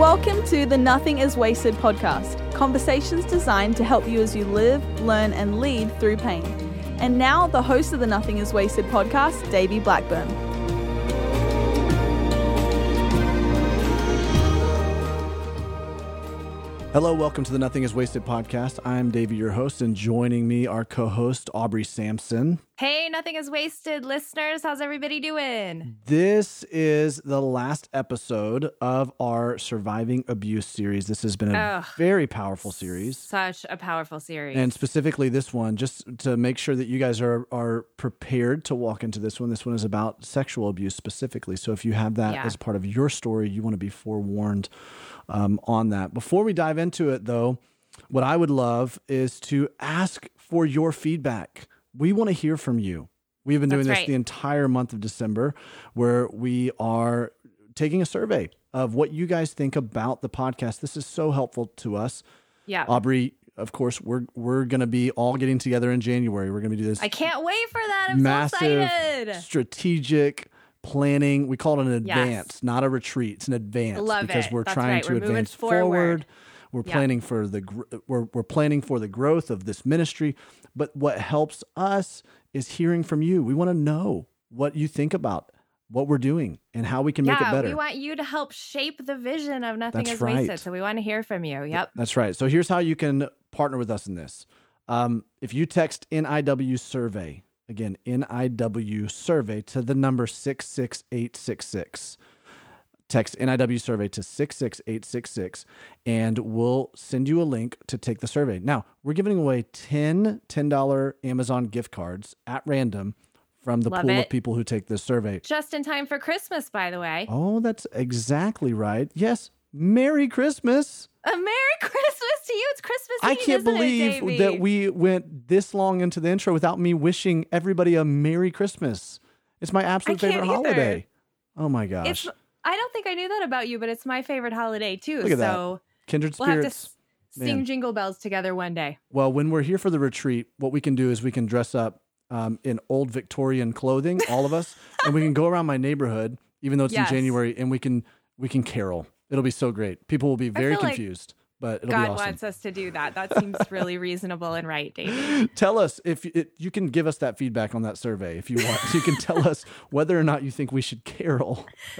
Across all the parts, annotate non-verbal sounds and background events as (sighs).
Welcome to the Nothing is Wasted podcast, conversations designed to help you as you live, learn, and lead through pain. And now, the host of the Nothing is Wasted podcast, Davey Blackburn. Hello, welcome to the Nothing is Wasted podcast. I'm Davey, your host, and joining me, our co host, Aubrey Sampson. Hey, Nothing is Wasted listeners. How's everybody doing? This is the last episode of our Surviving Abuse series. This has been a very powerful series. Such a powerful series. And specifically this one, just to make sure that you guys are are prepared to walk into this one. This one is about sexual abuse specifically. So if you have that Yeah. as part of your story, you want to be forewarned um, on that. Before we dive into it, though, what I would love is to ask for your feedback. We want to hear from you. We've been doing That's this right. the entire month of December, where we are taking a survey of what you guys think about the podcast. This is so helpful to us. yeah. Aubrey, of course, we're we're gonna be all getting together in January. We're gonna do this I can't wait for that. I'm massive so excited. strategic planning. We call it an Yes. advance, not a retreat. It's an advance Love because it. we're That's trying right. to We're advance forward. We're Yeah. planning for the we're we're planning for the growth of this ministry. But what helps us is hearing from you. We want to know what you think about what we're doing and how we can make it better. we want you to help shape the vision of Nothing That's is Wasted. So we want to hear from you. Yep. That's right. So here's how you can partner with us in this. Um, if you text NIW survey, again, NIW survey to the number 66866, text NIW survey to 66866, and we'll send you a link to take the survey. Now, we're giving away 10 $10 Amazon gift cards at random from the Love pool of people who take this survey. Just in time for Christmas, by the way. Oh, that's exactly right. Yes. Merry Christmas. A Merry Christmas to you. It's Christmas I Eve, can't it, believe Davey? that we went this long into the intro without me wishing everybody a Merry Christmas. It's my absolute favorite either. holiday. Oh my gosh. It's. I don't think I knew that about you, but it's my favorite holiday too. Look at that. so Kindred we'll have to spirits. sing Man. jingle bells together one day. Well, when we're here for the retreat, what we can do is we can dress up um, in old Victorian clothing, all of us, (laughs) and we can go around my neighborhood, even though it's Yes. in January, and we can we can carol. It'll be so great. People will be very feel like confused, but it'll God be awesome. wants us to do that. That seems really reasonable and right, David. (laughs) tell us if it, you can give us that feedback on that survey if you want. you can tell us (laughs) whether or not you think we should carol. (laughs)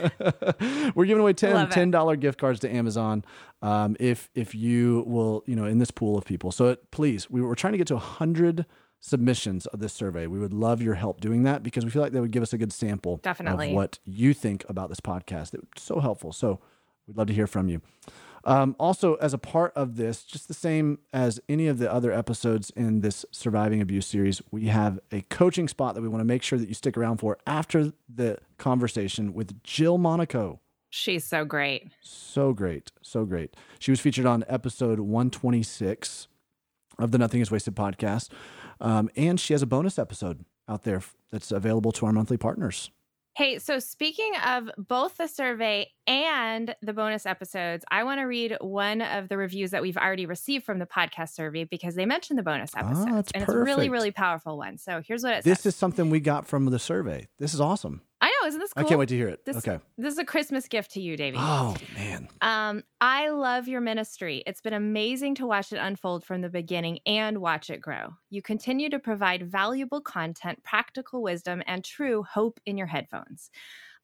We're giving away 10 Love it. $10 gift cards to Amazon um, if if you will, you know, in this pool of people. So it, please, we were trying to get to 100 submissions of this survey. We would love your help doing that because we feel like that would give us a good sample Definitely. of what you think about this podcast. It's so helpful. So we'd love to hear from you. Um, also, as a part of this, just the same as any of the other episodes in this surviving abuse series, we have a coaching spot that we want to make sure that you stick around for after the conversation with Jill Monaco. She's so great. So great, so great. She was featured on episode 126 of the Nothing Is Wasted podcast, um, and she has a bonus episode out there that's available to our monthly partners. Hey, so speaking of both the survey and the bonus episodes, I want to read one of the reviews that we've already received from the podcast survey because they mentioned the bonus Ah, episodes. that's and it's a really, really powerful one. So here's what it This says. is something we got from the survey. This is awesome. I know, isn't this cool? I can't wait to hear it. This, okay. This is a Christmas gift to you, Davey. Oh man. Um, I love your ministry. It's been amazing to watch it unfold from the beginning and watch it grow. You continue to provide valuable content, practical wisdom, and true hope in your headphones.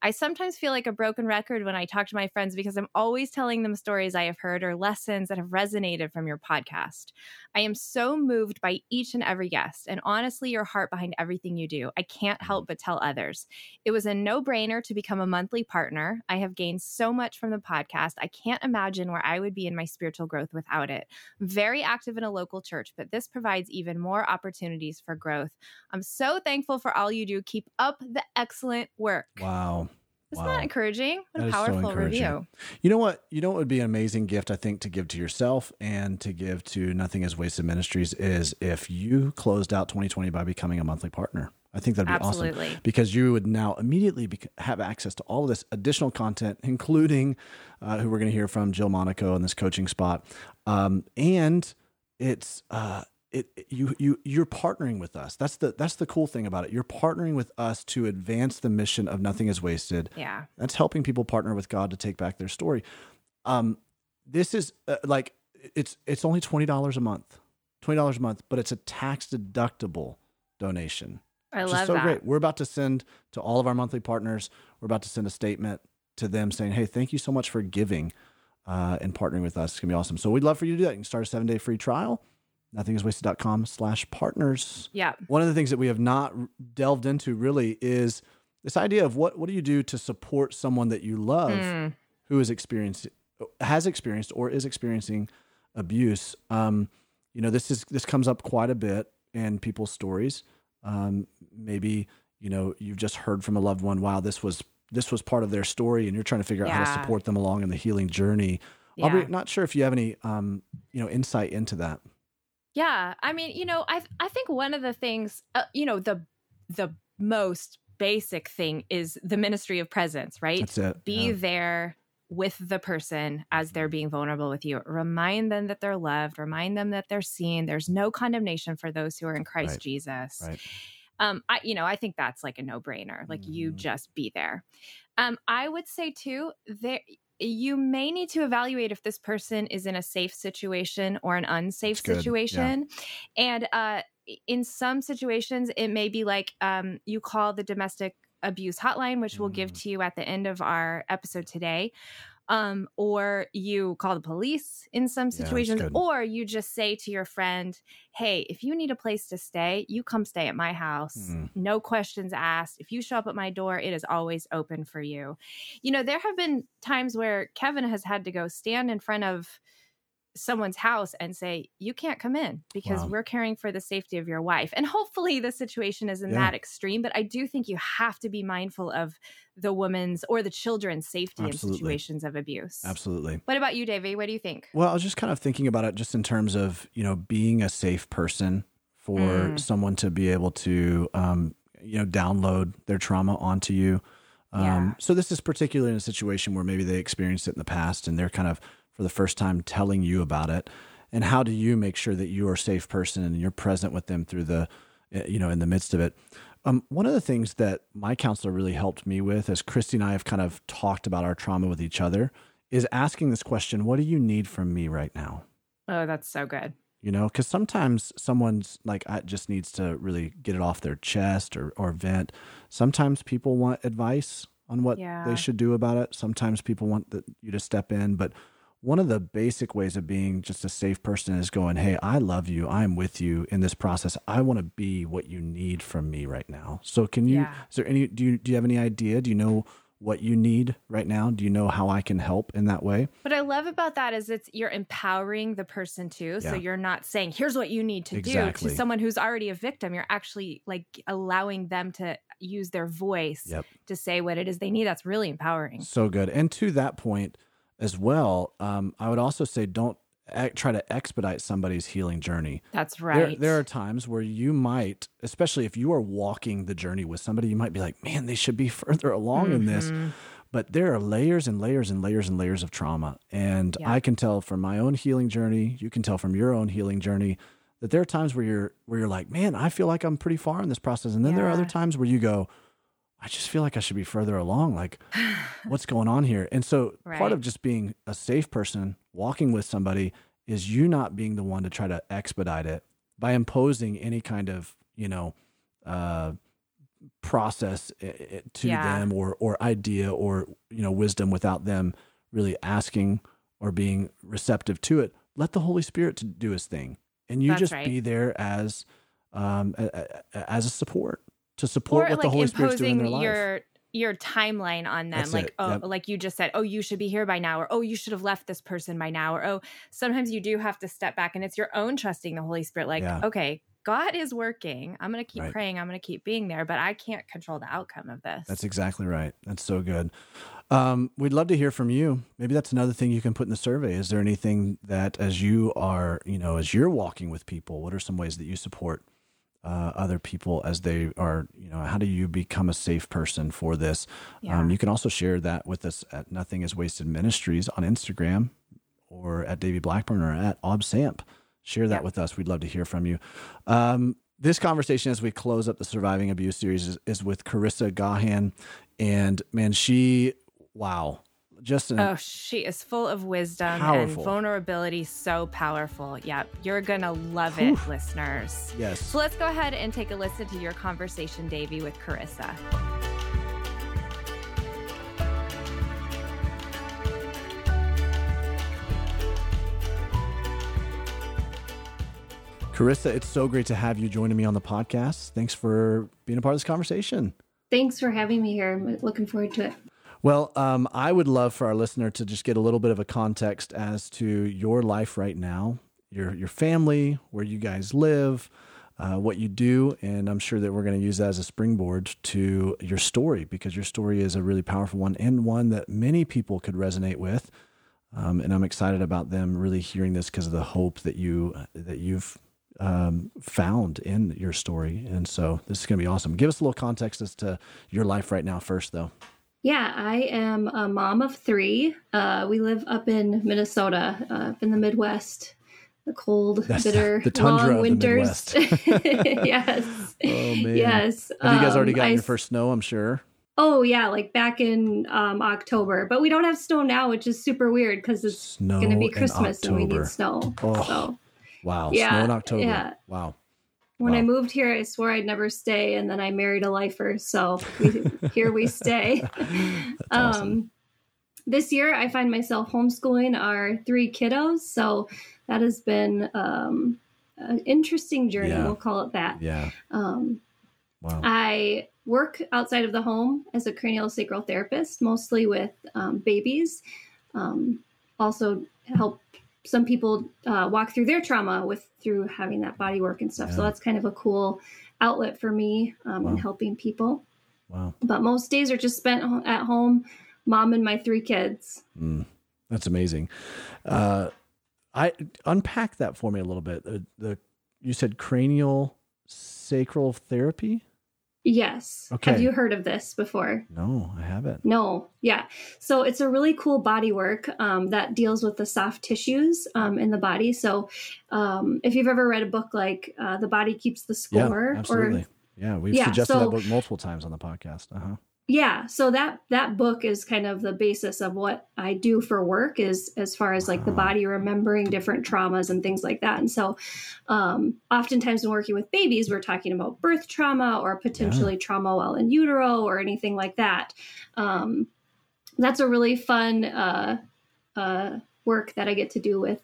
I sometimes feel like a broken record when I talk to my friends because I'm always telling them stories I have heard or lessons that have resonated from your podcast. I am so moved by each and every guest, and honestly, your heart behind everything you do. I can't help but tell others. It was a no brainer to become a monthly partner. I have gained so much from the podcast. I can't imagine where I would be in my spiritual growth without it. Very active in a local church, but this provides even more opportunities for growth. I'm so thankful for all you do. Keep up the excellent work. Wow. Isn't Wow. that encouraging? What That a so powerful encouraging. review. You know what? You know what would be an amazing gift, I think, to give to yourself and to give to Nothing is Wasted Ministries is if you closed out 2020 by becoming a monthly partner. I think that'd be Absolutely. awesome because you would now immediately bec have access to all of this additional content, including uh, who we're going to hear from, Jill Monaco, in this coaching spot, um, and it's uh, it you you you're partnering with us. That's the that's the cool thing about it. You're partnering with us to advance the mission of Nothing is Wasted. Yeah. That's helping people partner with God to take back their story. Um, this is uh, like it's it's only twenty dollars a month, twenty dollars a month, but it's a tax deductible donation. I which love is so that. great. We're about to send to all of our monthly partners. We're about to send a statement to them saying, "Hey, thank you so much for giving uh, and partnering with us. It's gonna be awesome." So we'd love for you to do that. You can start a seven day free trial. Nothingiswasted.com slash partners. Yeah. One of the things that we have not delved into really is this idea of what what do you do to support someone that you love Mm. who is experienced has experienced or is experiencing abuse. Um, you know, this is this comes up quite a bit in people's stories. Um, maybe you know you've just heard from a loved one. Wow, this was this was part of their story, and you're trying to figure out how to support them along in the healing journey. Yeah. Aubrey, not sure if you have any um, you know insight into that. Yeah, I mean, you know, I I think one of the things, uh, you know, the the most basic thing is the ministry of presence, right? That's it. Be Yeah. there with the person as they're being vulnerable with you. Remind them that they're loved. Remind them that they're seen. There's no condemnation for those who are in Christ Right. Jesus. Right. Um, I, you know, I think that's like a no brainer. Like you Mhm. just be there. Um, I would say too, there you may need to evaluate if this person is in a safe situation or an unsafe good, yeah. situation. And uh, in some situations, it may be like um, you call the domestic abuse hotline, which we'll give Mm. to you at the end of our episode today. Um, or you call the police in some situations, good. or you just say to your friend, Hey, if you need a place to stay, you come stay at my house. Mm. No questions asked. If you show up at my door, it is always open for you. You know, there have been times where Kevin has had to go stand in front of someone's house and say, You can't come in because Wow. we're caring for the safety of your wife. And hopefully the situation isn't Yeah. that extreme, but I do think you have to be mindful of the woman's or the children's safety Absolutely. in situations of abuse. Absolutely. What about you, Davey? What do you think? Well, I was just kind of thinking about it just in terms of, you know, being a safe person for Mm. someone to be able to, um, you know, download their trauma onto you. Um, Yeah. So this is particularly in a situation where maybe they experienced it in the past and they're kind of for the first time telling you about it. And how do you make sure that you are a safe person and you're present with them through the, uh, you know, in the midst of it? Um, one of the things that my counselor really helped me with, as Christy and I have kind of talked about our trauma with each other, is asking this question: What do you need from me right now? Oh, that's so good. You know, because sometimes someone's like, I just needs to really get it off their chest or or vent. Sometimes people want advice on what Yeah. they should do about it. Sometimes people want the, you to step in, but one of the basic ways of being just a safe person is going, Hey, I love you. I'm with you in this process. I want to be what you need from me right now. So can you, Yeah. is there any, do you, do you have any idea? Do you know what you need right now? Do you know how I can help in that way? What I love about that is it's you're empowering the person too. So you're not saying, here's what you need to Exactly. do to someone who's already a victim. You're actually like allowing them to use their voice Yep. to say what it is they need. That's really empowering. So good. And to that point as well, um, I would also say don't try to expedite somebody's healing journey. That's right. there are times where you might, especially if you are walking the journey with somebody, you might be like, man, they should be (laughs) further along in this. Mhm. But there are layers and layers and layers and layers of trauma. And Yeah. I can tell from my own healing journey, you can tell from your own healing journey that there are times where you're where you're like, man, I feel like I'm pretty far in this process. And then there are other times where you go, I just feel like I should be further along. Like, (sighs) what's going on here? And so part of just being a safe person, walking with somebody, is you not being the one to try to expedite it by imposing any kind of, you know, uh, process i- i- to Yeah. them or or idea or you know wisdom without them really asking or being receptive to it. Let the Holy Spirit to do His thing, and you That's just right. be there as um as a support to support or what like the Holy Spirit's doing in imposing their life. your your timeline on them That's like it. oh Yep. like you just said oh you should be here by now or oh you should have left this person by now or oh sometimes you do have to step back and it's your own trusting the holy spirit like Yeah. okay god is working i'm going to keep Right. praying i'm going to keep being there but i can't control the outcome of this That's exactly right. That's so good. Um, we'd love to hear from you. Maybe that's another thing you can put in the survey. Is there anything that, as you are, you know, as you're walking with people, what are some ways that you support uh, other people as they are, you know, how do you become a safe person for this? Yeah. Um, you can also share that with us at Nothing is Wasted Ministries on Instagram or at Davey Blackburn or at ObSamp. Share that Yep. with us. We'd love to hear from you. Um, this conversation, as we close up the Surviving Abuse series, is, is with Carissa Gaughan. And man, she, wow, just an, oh, she is full of wisdom Powerful. and vulnerability. So powerful. Yep. You're going to love it, listeners. yes. So let's go ahead and take a listen to your conversation, Davey, with Carissa. Carissa, it's so great to have you joining me on the podcast. Thanks for being a part of this conversation. Thanks for having me here. I'm looking forward to it. Well, um, I would love for our listener to just get a little bit of a context as to your life right now, your your family, where you guys live, uh, what you do, and I'm sure that we're going to use that as a springboard to your story because your story is a really powerful one and one that many people could resonate with. Um, and I'm excited about them really hearing this because of the hope that you that you've um, found in your story. And so this is going to be awesome. Give us a little context as to your life right now, first, though. Yeah, I am a mom of three. Uh, we live up in Minnesota, uh, up in the Midwest. The cold, That's bitter, (laughs) the long of the winters. (laughs) Yes. Oh man. Yes. Have you guys already Um, gotten I your first snow? I'm sure. Oh yeah, like back in um, October, but we don't have snow now, which is super weird because it's going to be Christmas and we need snow. Oh. So Wow. Yeah, Snow in October. yeah. Wow. When I moved here, I swore I'd never stay, and then I married a lifer. So we, here we stay. (laughs) That's (laughs) awesome. Um, this year, I find myself homeschooling our three kiddos. So that has been um, an interesting journey. Yeah. We'll call it that. Yeah. Um, Wow. I work outside of the home as a cranial sacral therapist, mostly with um, babies. Um, also help some people uh, walk through their trauma with through having that body work and stuff. So that's kind of a cool outlet for me um, Wow. in helping people. wow. But most days are just spent at home, mom and my three kids. Mm, that's amazing. Uh, I unpack that for me a little bit. The, the you said cranial sacral therapy. Yes. Okay. Have you heard of this before? No, I haven't. No, yeah. So it's a really cool body work um, that deals with the soft tissues um, in the body. So um, if you've ever read a book like uh, The Body Keeps the Score, yeah, absolutely. or yeah, we've Yeah, suggested so- that book multiple times on the podcast. Uh huh. Yeah, so that that book is kind of the basis of what I do for work is as far as like the body remembering different traumas and things like that. And so um, oftentimes when working with babies, we're talking about birth trauma or potentially trauma while in utero or anything like that. Um, that's a really fun uh, uh, work that I get to do with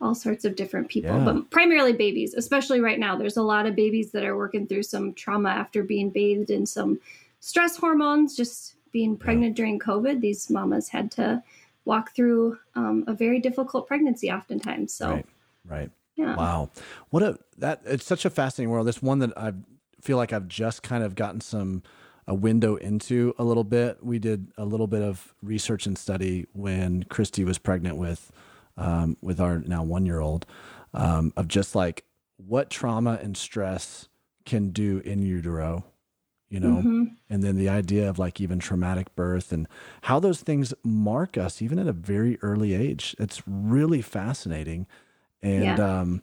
all sorts of different people, Yeah. but primarily babies, especially right now. There's a lot of babies that are working through some trauma after being bathed in some stress hormones, just being pregnant during COVID. These mamas had to walk through um, a very difficult pregnancy oftentimes. So, Right. Right. yeah. Wow. What a that it's such a fascinating world. It's one that I feel like I've just kind of gotten some a window into a little bit. We did a little bit of research and study when Christy was pregnant with um, with our now one year old um, of just like what trauma and stress can do in utero, you know, Mhm. and then the idea of like even traumatic birth and how those things mark us even at a very early age. It's really fascinating. And um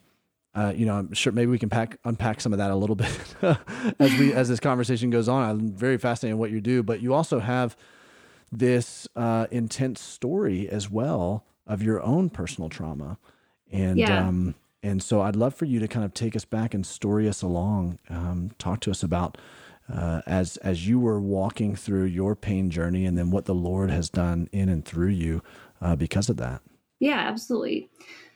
uh, you know, I'm sure maybe we can pack unpack some of that a little (laughs) bit as we as this conversation goes on. I'm very fascinated in what you do, but you also have this uh, intense story as well of your own personal trauma, and Yeah. um, and so I'd love for you to kind of take us back and story us along. Um, talk to us about uh, as as you were walking through your pain journey, and then what the Lord has done in and through you uh, because of that. Yeah, absolutely.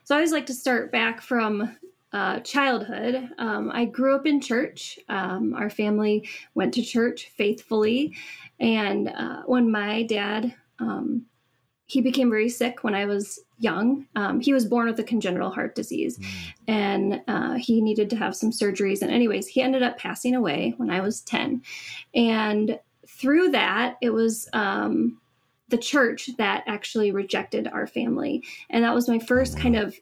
So I always like to start back from uh, childhood. Um, I grew up in church. Um, our family went to church faithfully, and uh, when my dad um, he became very sick when I was young. Um, he was born with a congenital heart disease, and uh, he needed to have some surgeries. And anyways, he ended up passing away when I was ten, and through that, it was. Um, the church that actually rejected our family. And that was my first kind of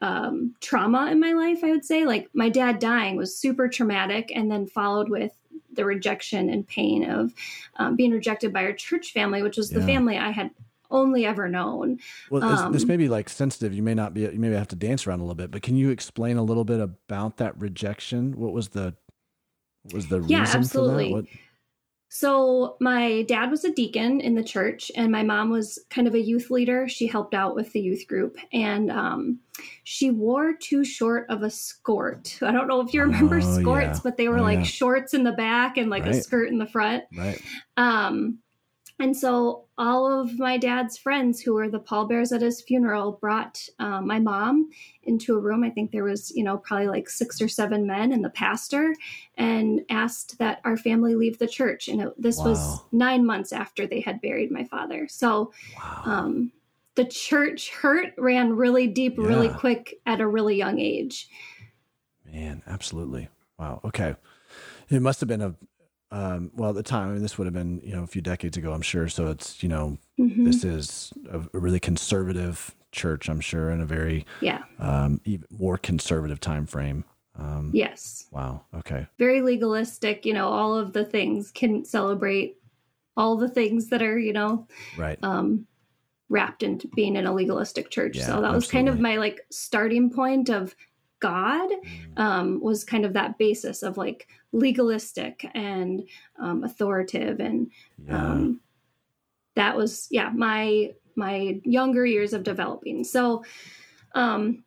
um, trauma in my life, I would say. Like my dad dying was super traumatic, and then followed with the rejection and pain of um, being rejected by our church family, which was the family I had only ever known. Well, this, this Um, may be like sensitive. You may not be. You may have to dance around a little bit. But can you explain a little bit about that rejection? What was the what was the Yeah, reason absolutely. for that? What, So, my dad was a deacon in the church, and my mom was kind of a youth leader. She helped out with the youth group, and um, she wore too short of a skirt. I don't know if you remember Oh, skirts, yeah. but they were Oh, like yeah. shorts in the back and like a skirt in the front. Right. Um, and so all of my dad's friends who were the pallbearers at his funeral brought um, my mom into a room. I think there was, you know, probably like six or seven men and the pastor, and asked that our family leave the church. And it, this was nine months after they had buried my father. So Wow. um, the church hurt ran really deep, really quick at a really young age. Man, absolutely. Wow. Okay. It must have been a, um, well, at the time, I mean, this would have been, you know, a few decades ago, I'm sure. So it's, you know, Mhm. this is a, a really conservative church, I'm sure, in a very Yeah. um, even more conservative time frame. Um, Yes. Wow. Okay. very legalistic, you know, all of the things can celebrate all the things that are, you know, Right. um, wrapped into being in a legalistic church. Yeah, so that was kind of my like starting point of God Mm. um, was kind of that basis of like legalistic and um, authoritative and Yeah. um, that was yeah my my younger years of developing so um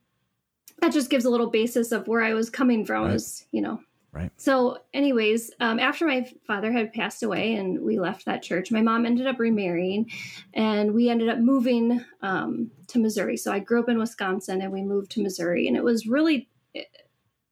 that just gives a little basis of where i was coming from Right. was you know Right. so anyways um, after my father had passed away and we left that church my mom ended up remarrying and we ended up moving um, to missouri so i grew up in wisconsin and we moved to missouri and it was really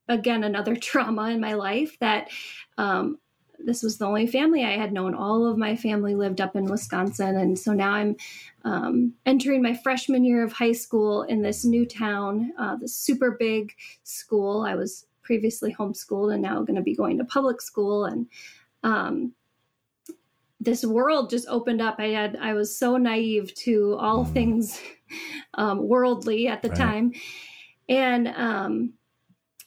again another (laughs) trauma in my life that um, this was the only family I had known. All of my family lived up in Wisconsin. And so now I'm um, entering my freshman year of high school in this new town, uh, this super big school. I was previously homeschooled and now going to be going to public school. And um, this world just opened up. I had, I was so naive to all Mm. things (laughs) um, worldly at the Right. time. And um,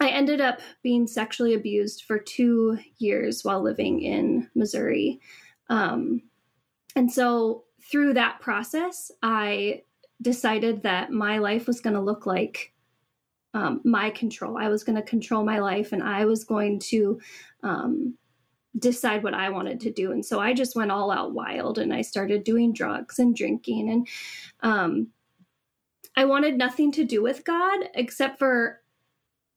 I ended up being sexually abused for two years while living in Missouri. Um, and so through that process, I decided that my life was going to look like um, my control. I was going to control my life and I was going to um, decide what I wanted to do. And so I just went all out wild and I started doing drugs and drinking. And um, I wanted nothing to do with God except for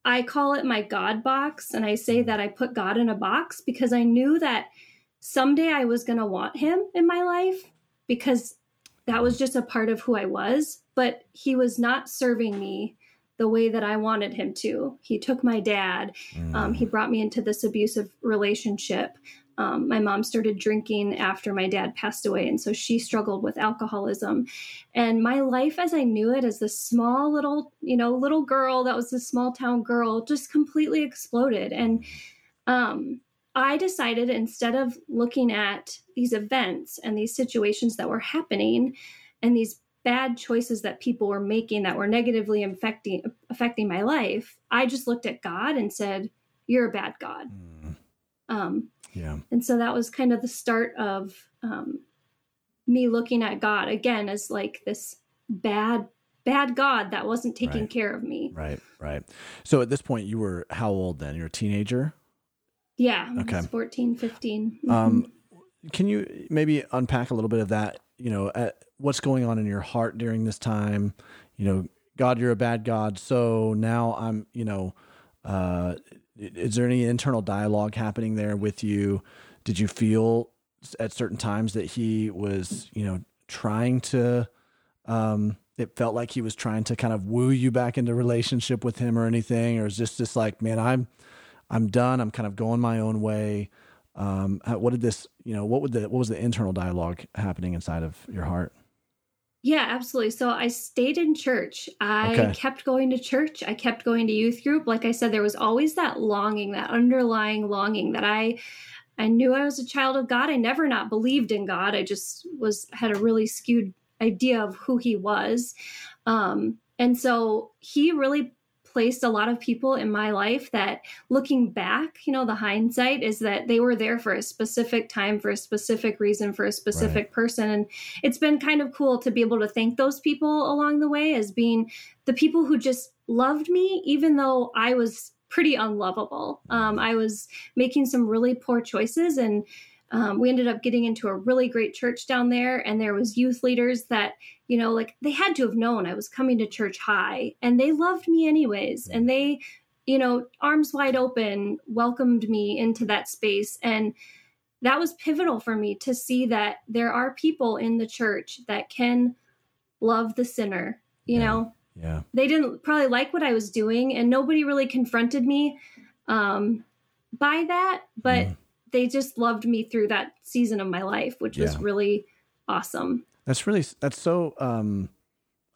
I call it my God box. And I say that I put God in a box because I knew that someday I was going to want him in my life because that was just a part of who I was. But he was not serving me the way that I wanted him to. He took my dad, um, Mm. he brought me into this abusive relationship. Um, my mom started drinking after my dad passed away, and so she struggled with alcoholism. And my life, as I knew it, as this small little, you know, little girl that was a small town girl, just completely exploded. And um, I decided instead of looking at these events and these situations that were happening, and these bad choices that people were making that were negatively affecting affecting my life, I just looked at God and said, "You're a bad God." Mm. Um, Yeah. and so that was kind of the start of um, me looking at God again as like this bad, bad God that wasn't taking Right. care of me. Right. Right. So at this point, you were how old then? You're a teenager. Yeah, I Okay. was 14, 15. Um, can you maybe unpack a little bit of that? You know, uh, what's going on in your heart during this time? You know, God, you're a bad God. So now I'm, you know, uh, is there any internal dialogue happening there with you? Did you feel at certain times that he was, you know, trying to, um, it felt like he was trying to kind of woo you back into relationship with him or anything? Or is this just like, man, I'm, I'm done. I'm kind of going my own way um what did this you know what would the what was the internal dialogue happening inside of your heart Yeah, absolutely. So I stayed in church. I Okay. kept going to church. I kept going to youth group. Like I said, there was always that longing, that underlying longing that I I knew I was a child of God. I never not believed in God. I just was had a really skewed idea of who he was. Um and so he really placed a lot of people in my life that looking back, you know, the hindsight is that they were there for a specific time, for a specific reason, for a specific person. And it's been kind of cool to be able to thank those people along the way as being the people who just loved me, even though I was pretty unlovable. Um, I was making some really poor choices and um, we ended up getting into a really great church down there and there was youth leaders that you know like they had to have known i was coming to church high and they loved me anyways and they you know arms wide open welcomed me into that space and that was pivotal for me to see that there are people in the church that can love the sinner you Yeah. know Yeah. they didn't probably like what i was doing and nobody really confronted me um, by that but Mhm. They just loved me through that season of my life which was Yeah. really awesome That's really that's so um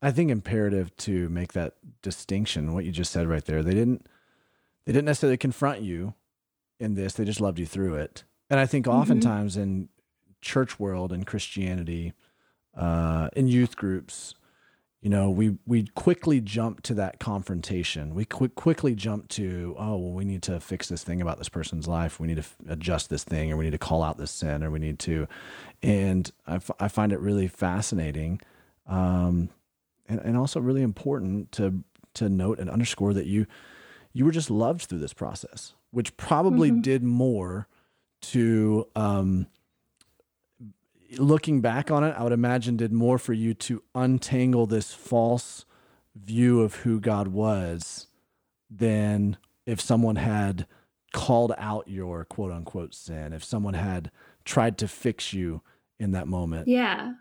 I think imperative to make that distinction what you just said right there. They didn't they didn't necessarily confront you in this. They just loved you through it. And I think oftentimes in church world and Christianity uh in youth groups you know we we quickly jump to that confrontation we quick quickly jump to oh well we need to fix this thing about this person's life we need to f- adjust this thing or we need to call out this sin or we need to and I, f- I find it really fascinating um and, and also really important to to note and underscore that you you were just loved through this process which probably Mhm. did more to um looking back on it, I would imagine did more for you to untangle this false view of who God was than if someone had called out your quote unquote sin, if someone had tried to fix you in that moment. Yeah,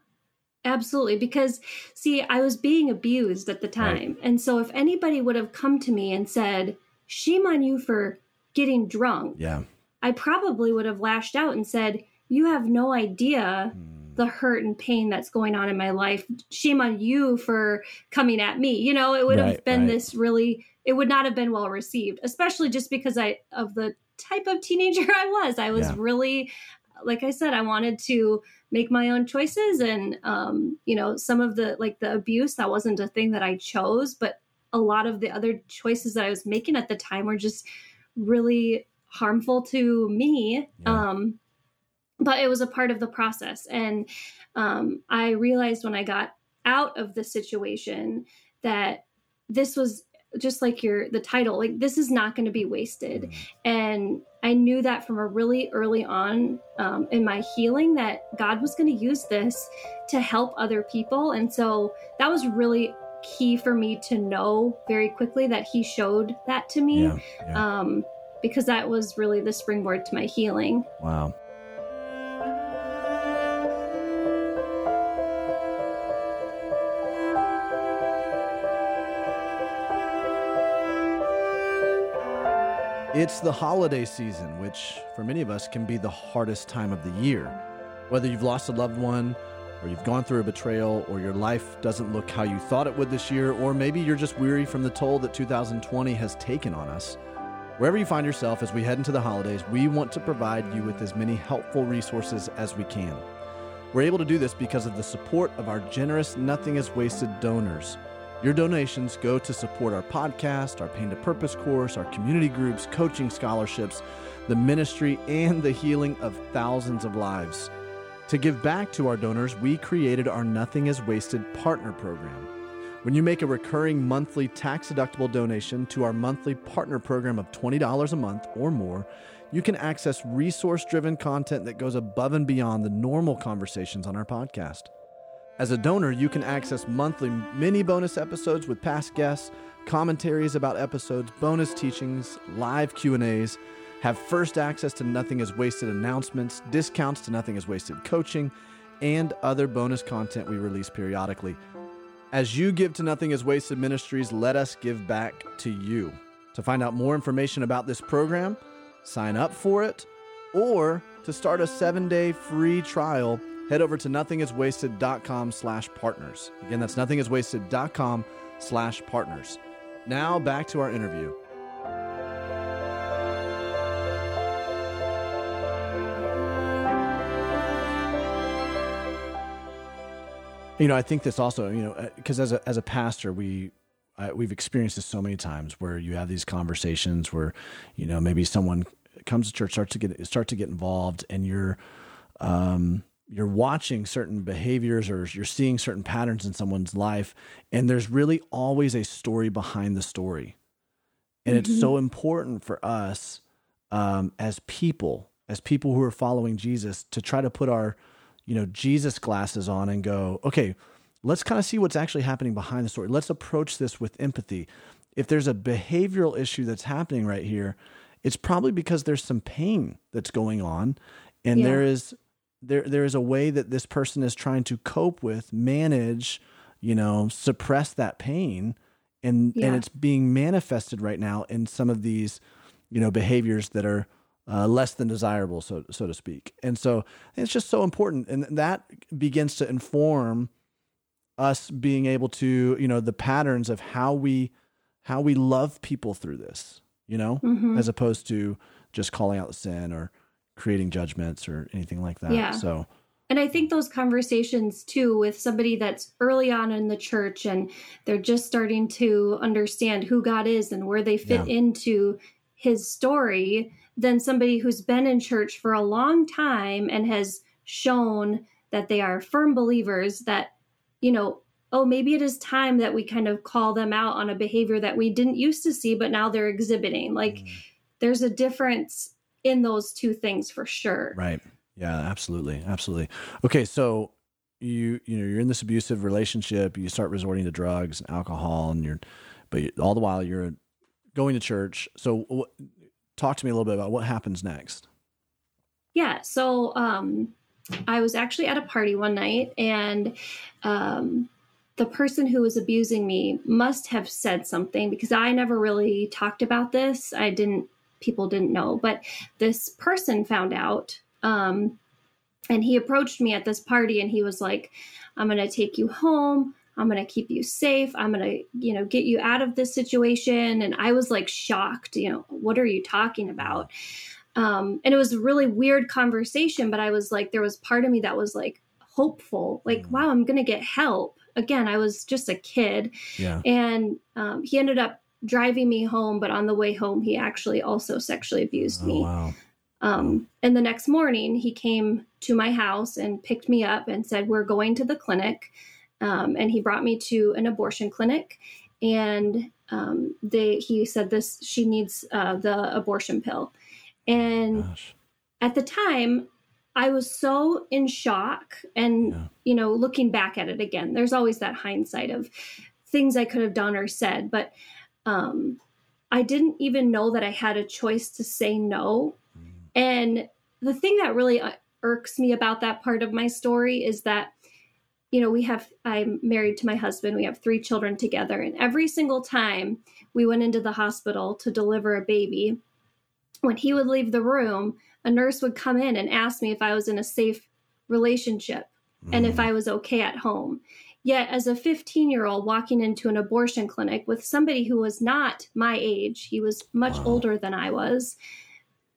absolutely. Because, see, I was being abused at the time. And so, if anybody would have come to me and said, Shame on you for getting drunk, Yeah. I probably would have lashed out and said, You have no idea Mm. the hurt and pain that's going on in my life. Shame on you for coming at me. You know, it would have been right. this really, it would not have been well received, especially just because I, of the type of teenager (laughs) I was. I was Yeah. really, like I said, I wanted to make my own choices. And, um, you know, some of the, like the abuse, that wasn't a thing that I chose, but a lot of the other choices that I was making at the time were just really harmful to me. Yeah. Um, but it was a part of the process. And um, I realized when I got out of the situation that this was just like your the title like this is not going to be wasted Mm. and i knew that from a really early on um, in my healing that god was going to use this to help other people and so that was really key for me to know very quickly that he showed that to me Yeah. yeah. um, because that was really the springboard to my healing Wow. It's the holiday season, which for many of us can be the hardest time of the year. Whether you've lost a loved one, or you've gone through a betrayal, or your life doesn't look how you thought it would this year, or maybe you're just weary from the toll that 2020 has taken on us. Wherever you find yourself as we head into the holidays, we want to provide you with as many helpful resources as we can. We're able to do this because of the support of our generous Nothing is Wasted donors. Your donations go to support our podcast, our Pain to Purpose course, our community groups, coaching scholarships, the ministry, and the healing of thousands of lives. To give back to our donors, we created our Nothing is Wasted partner program. When you make a recurring monthly tax deductible donation to our monthly partner program of $20 a month or more, you can access resource driven content that goes above and beyond the normal conversations on our podcast. As a donor, you can access monthly mini bonus episodes with past guests, commentaries about episodes, bonus teachings, live Q&As, have first access to Nothing is Wasted announcements, discounts to Nothing is Wasted coaching, and other bonus content we release periodically. As you give to Nothing is Wasted Ministries, let us give back to you. To find out more information about this program, sign up for it, or to start a seven-day free trial, head over to nothingiswasted.com slash partners. Again, that's nothingiswasted.com slash partners. Now back to our interview. You know, I think this also, you know, because as a as a pastor, we uh, we've experienced this so many times where you have these conversations where, you know, maybe someone comes to church, starts to get start to get involved, and you're um, you're watching certain behaviors or you're seeing certain patterns in someone's life, and there's really always a story behind the story, and it's so important for us um, as people as people who are following Jesus to try to put our, you know, Jesus glasses on and go, okay, let's kind of see what's actually happening behind the story. Let's approach this with empathy. If there's a behavioral issue that's happening right here, it's probably because there's some pain that's going on and yeah. there is there there is a way that this person is trying to cope with, manage, you know, suppress that pain and yeah. and it's being manifested right now in some of these, you know, behaviors that are uh, less than desirable, so so to speak. And so it's just so important, and that begins to inform us being able to, you know, the patterns of how we how we love people through this, you know, mm-hmm. as opposed to just calling out the sin or creating judgments or anything like that. Yeah. So and I think those conversations too with somebody that's early on in the church and they're just starting to understand who God is and where they fit yeah. into his story than somebody who's been in church for a long time and has shown that they are firm believers that you know oh maybe it is time that we kind of call them out on a behavior that we didn't used to see but now they're exhibiting like mm. there's a difference in those two things for sure right yeah absolutely absolutely okay so you you know you're in this abusive relationship you start resorting to drugs and alcohol and you're but all the while you're going to church so talk to me a little bit about what happens next. Yeah. So um, I was actually at a party one night, and um, the person who was abusing me must have said something because I never really talked about this. I didn't, people didn't know, but this person found out. Um, and he approached me at this party and he was like, I'm going to take you home. I'm going to keep you safe. I'm going to, you know, get you out of this situation. And I was like shocked, you know, what are you talking about? Um, and it was a really weird conversation, but I was like, there was part of me that was like hopeful, like, mm. wow, I'm going to get help. Again, I was just a kid. Yeah. And um, he ended up driving me home, but on the way home, he actually also sexually abused oh, me. Wow. Um, and the next morning, he came to my house and picked me up and said, We're going to the clinic. Um, and he brought me to an abortion clinic, and um, they he said this she needs uh, the abortion pill, and Gosh. at the time I was so in shock, and yeah. you know, looking back at it again, there's always that hindsight of things I could have done or said, but um, I didn't even know that I had a choice to say no. And the thing that really uh, irks me about that part of my story is that you know, we have, I'm married to my husband, we have three children together. And every single time we went into the hospital to deliver a baby, when he would leave the room, a nurse would come in and ask me if I was in a safe relationship mm. and if mm. I was okay at home. Yet, as a 15 year old walking into an abortion clinic with somebody who was not my age, he was much wow. older than I was,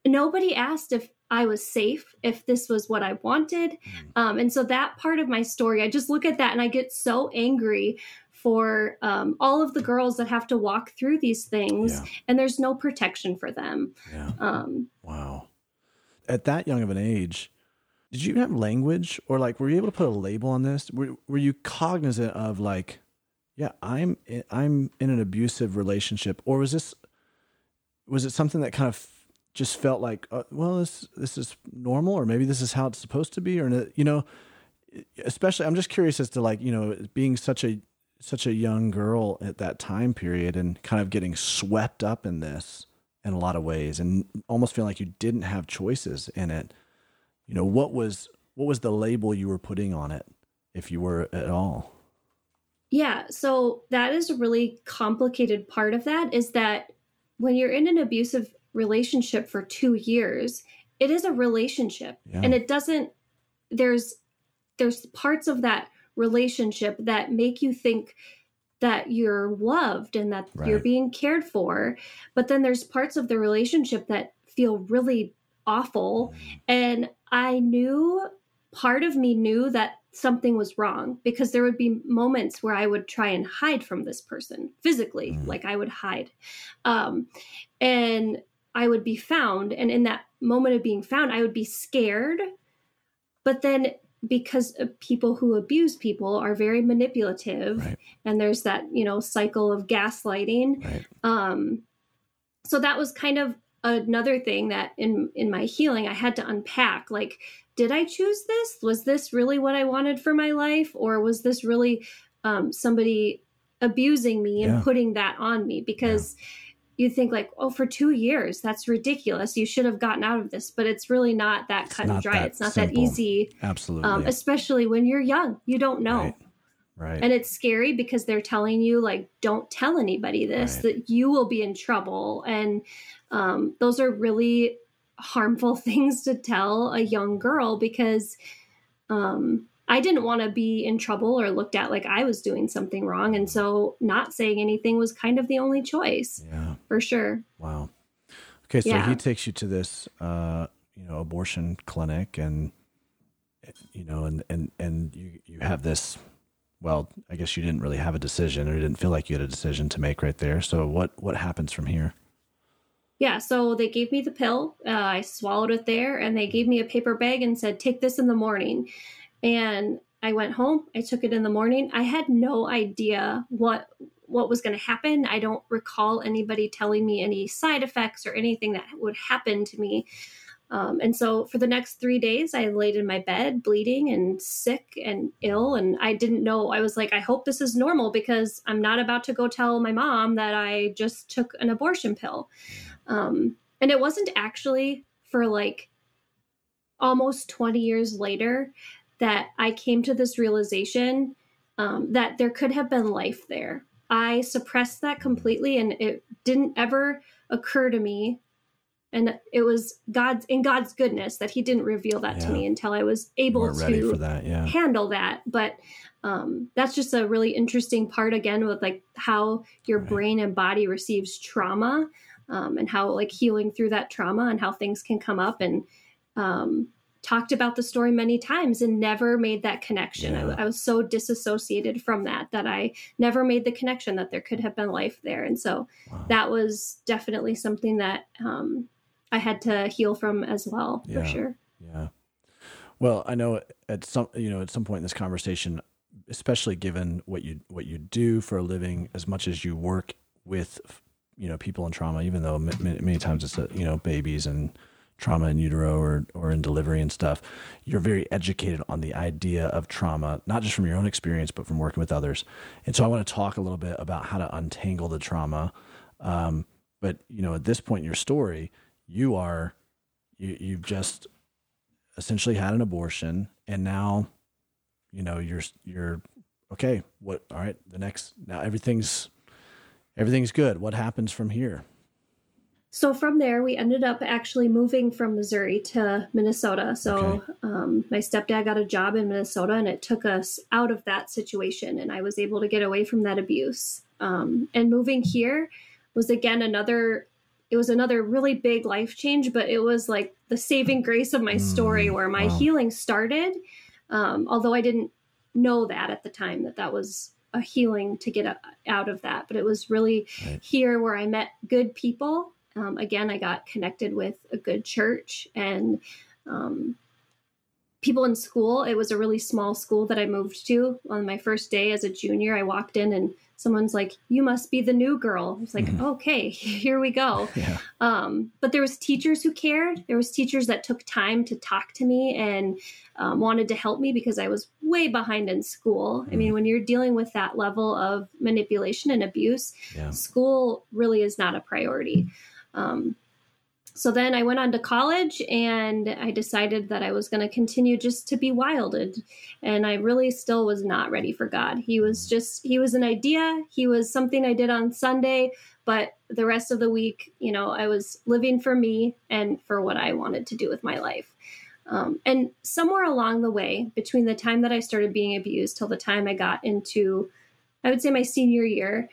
nobody asked if I was safe, if this was what I wanted. Mm. Um, and so that part of my story, I just look at that and I get so angry for um, all of the girls that have to walk through these things yeah. and there's no protection for them. Yeah. Um, wow. At that young of an age, did you have language or like were you able to put a label on this? Were, were you cognizant of like, yeah, I'm I'm in an abusive relationship, or was this was it something that kind of just felt like, uh, well, this this is normal, or maybe this is how it's supposed to be, or you know, especially I'm just curious as to like you know being such a such a young girl at that time period and kind of getting swept up in this in a lot of ways and almost feeling like you didn't have choices in it. You know, what was what was the label you were putting on it if you were at all? Yeah, so that is a really complicated part of that is that when you're in an abusive relationship for two years it is a relationship yeah. and it doesn't there's there's parts of that relationship that make you think that you're loved and that right. you're being cared for but then there's parts of the relationship that feel really awful mm. and i knew part of me knew that something was wrong because there would be moments where i would try and hide from this person physically mm. like i would hide um, and I would be found. And in that moment of being found, I would be scared. But then because people who abuse people are very manipulative right. and there's that, you know, cycle of gaslighting. Right. Um, so that was kind of another thing that in in my healing I had to unpack like did I choose this? Was this really what I wanted for my life or was this really um, somebody abusing me and Yeah. putting that on me because you think like oh for 2 years that's ridiculous you should have gotten out of this but it's really not that cut and dry it's not that easy Absolutely. um, especially when you're young you don't know Right. Right. and it's scary because they're telling you like don't tell anybody this Right. that you will be in trouble and um, those are really harmful (laughs) things to tell a young girl because um, i didn't want to be in trouble or looked at like i was doing something wrong and so not saying anything was kind of the only choice yeah. for sure Wow. Okay, so Yeah. he takes you to this, uh, you know, abortion clinic, and you know, and and and you you have this. Well, I guess you didn't really have a decision, or you didn't feel like you had a decision to make right there. So what what happens from here? Yeah so they gave me the pill. Uh, i swallowed it there and they gave me a paper bag and said take this in the morning. And i went home. I took it in the morning. I had no idea what what was going to happen. I don't recall anybody telling me any side effects or anything that would happen to me. Um, and so for the next three days i laid in my bed bleeding and sick and ill and i didn't know. I was like i hope this is normal because i'm not about to go tell my mom that i just took an abortion pill um, and it wasn't actually for like almost 20 years later that I came to this realization um, that there could have been life there. I suppressed that completely and it didn't ever occur to me. And it was God's in God's goodness that He didn't reveal that to me until I was able to that, yeah. handle that but um, that's just a really interesting part again with like how your Right. brain and body receives trauma um, and how like healing through that trauma and how things can come up and um, talked about the story many times and never made that connection Yeah. I, I was so disassociated from that that i never made the connection that there could have been life there and so Wow. that was definitely something that um, i had to heal from as well Yeah. for sure Yeah. Well, I know at some you know at some point in this conversation, especially given what you what you do for a living, as much as you work with you know people in trauma, even though ma- ma- many times it's uh, you know babies and trauma in utero or or in delivery and stuff, you're very educated on the idea of trauma, not just from your own experience, but from working with others. And so I want to talk a little bit about how to untangle the trauma. Um, but you know, at this point in your story, you are you you've just essentially had an abortion and now you know you're you're okay what all right the next now everything's everything's good what happens from here So from there, we ended up actually moving from Missouri to Minnesota. So Okay. um, my stepdad got a job in Minnesota, and it took us out of that situation, and I was able to get away from that abuse. Um, and moving here was again another. It was another really big life change, but it was like the saving grace of my story, Mm, where my wow. healing started. Um, although I didn't know that at the time that that was a healing to get a, out of that, but it was really Right. here where I met good people. Um, again, I got connected with a good church and um, people in school. It was a really small school that I moved to on my first day as a junior. I walked in and someone's like, "You must be the new girl." I was like, Mhm. "Okay, (laughs) here we go." (laughs) yeah um, but there was teachers who cared there was teachers that took time to talk to me and um, wanted to help me because i was way behind in school i mean when you're dealing with that level of manipulation and abuse yeah school really is not a priority um, so then I went on to college and I decided that I was going to continue just to be wilded. And I really still was not ready for God. He was just, he was an idea. He was something I did on Sunday, but the rest of the week, you know, I was living for me and for what I wanted to do with my life. Um, and somewhere along the way, between the time that I started being abused till the time I got into, I would say my senior year,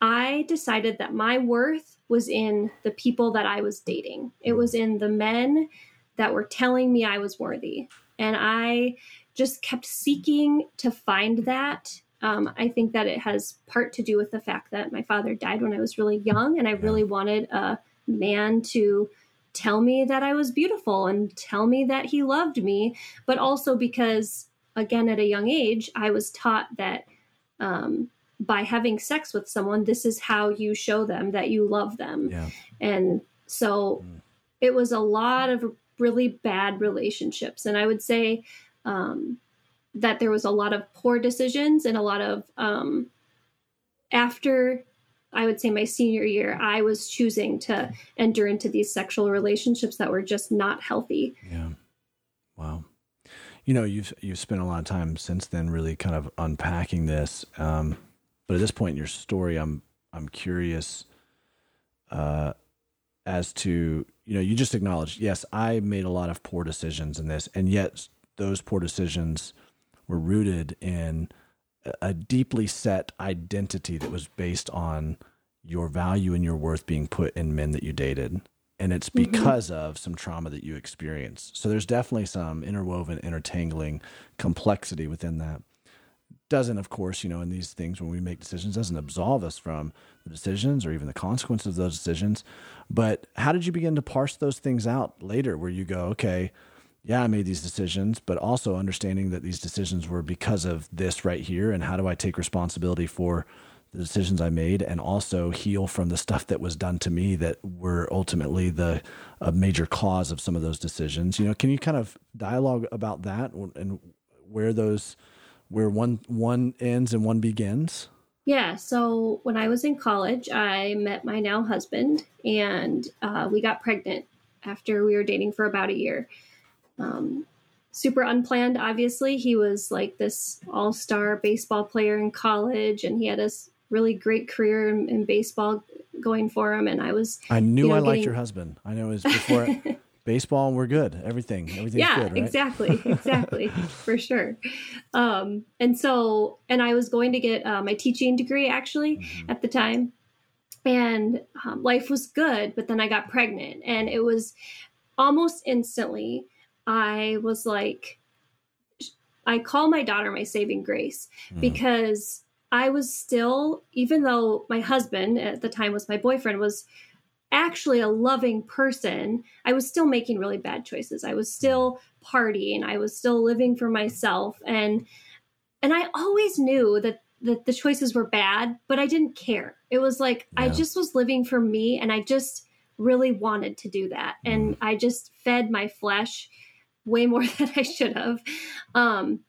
I decided that my worth was in the people that I was dating. It was in the men that were telling me I was worthy. And I just kept seeking to find that. Um, I think that it has part to do with the fact that my father died when I was really young, and I really wanted a man to tell me that I was beautiful and tell me that he loved me, but also because, again, at a young age, I was taught that um, by having sex with someone, this is how you show them that you love them. yeah And So mm. it was a lot of really bad relationships. And I would say um, that there was a lot of poor decisions and a lot of, um, after I would say my senior year, I was choosing to enter into these sexual relationships that were just not healthy. Yeah. Wow. You know, you've you've spent a lot of time since then, really kind of unpacking this. Um, but at this point in your story, I'm I'm curious uh, as to you know you just acknowledged yes, I made a lot of poor decisions in this, and yet those poor decisions were rooted in a deeply set identity that was based on your value and your worth being put in men that you dated and it's mm-hmm. because mm-hmm. of some trauma that you experienced. So there's definitely some interwoven, intertangling complexity within that. Doesn't, of course, you know, in these things when we make decisions, doesn't absolve us from the decisions or even the consequences of those decisions. But how did you begin to parse those things out later where you go, okay, yeah, I made these decisions, but also understanding that these decisions were because of this right here. And how do I take responsibility for the decisions I made and also heal from the stuff that was done to me that were ultimately the a major cause of some of those decisions. You know, can you kind of dialogue about that and where those where one one ends and one begins? Yeah. So when I was in college, I met my now husband, and uh, we got pregnant after we were dating for about a year. Um, super unplanned obviously he was like this all-star baseball player in college and he had a really great career in, in baseball going for him. And I was, I knew you know, I getting... liked your husband. I know it was before (laughs) baseball and we're good. Everything, everything's yeah, good, right? exactly. (laughs) Exactly. for sure. Um, and so, and I was going to get uh, my teaching degree actually mm-hmm. at the time and um, life was good, but then I got pregnant and it was almost instantly, I was like, I call my daughter my saving grace mm. because I was still, even though my husband at the time was my boyfriend, was actually a loving person, I was still making really bad choices. I was still partying. I was still living for myself. And and I always knew that that the choices were bad, but I didn't care. It was like yeah. I just was living for me and I just really wanted to do that. And mm. I just fed my flesh way more (laughs) than I should have. Um,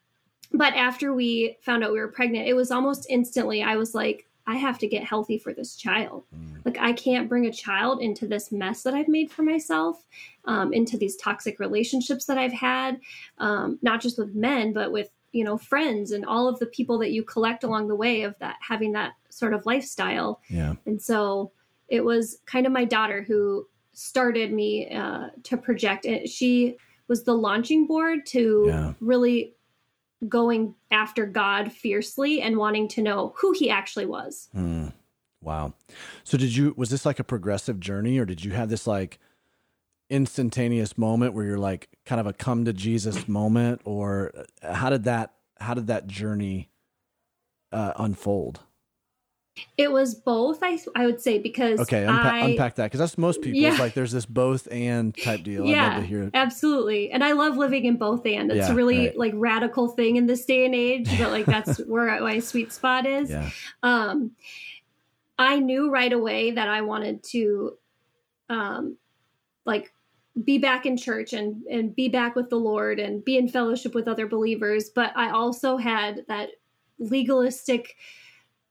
but after we found out we were pregnant, it was almost instantly, I was like, I have to get healthy for this child. Mm. Like, I can't bring a child into this mess that I've made for myself, um, into these toxic relationships that I've had, um, not just with men, but with, you know, friends and all of the people that you collect along the way of that, having that sort of lifestyle. Yeah. And so it was kind of my daughter who started me uh, to project it. She was the launching board to yeah. really going after God fiercely and wanting to know who he actually was. Mm. Wow. So did you was this like a progressive journey or did you have this like instantaneous moment where you're like kind of a come to Jesus moment or how did that how did that journey uh, unfold? It was both, I I would say, because okay, unpa- I, unpack that because that's most people. Yeah. like there's this both and type deal. Yeah, absolutely. And I love living in both and. It's yeah, a really right. like radical thing in this day and age, but like that's (laughs) where my sweet spot is. Yeah. Um, I knew right away that I wanted to, um, like be back in church and and be back with the Lord and be in fellowship with other believers. But I also had that legalistic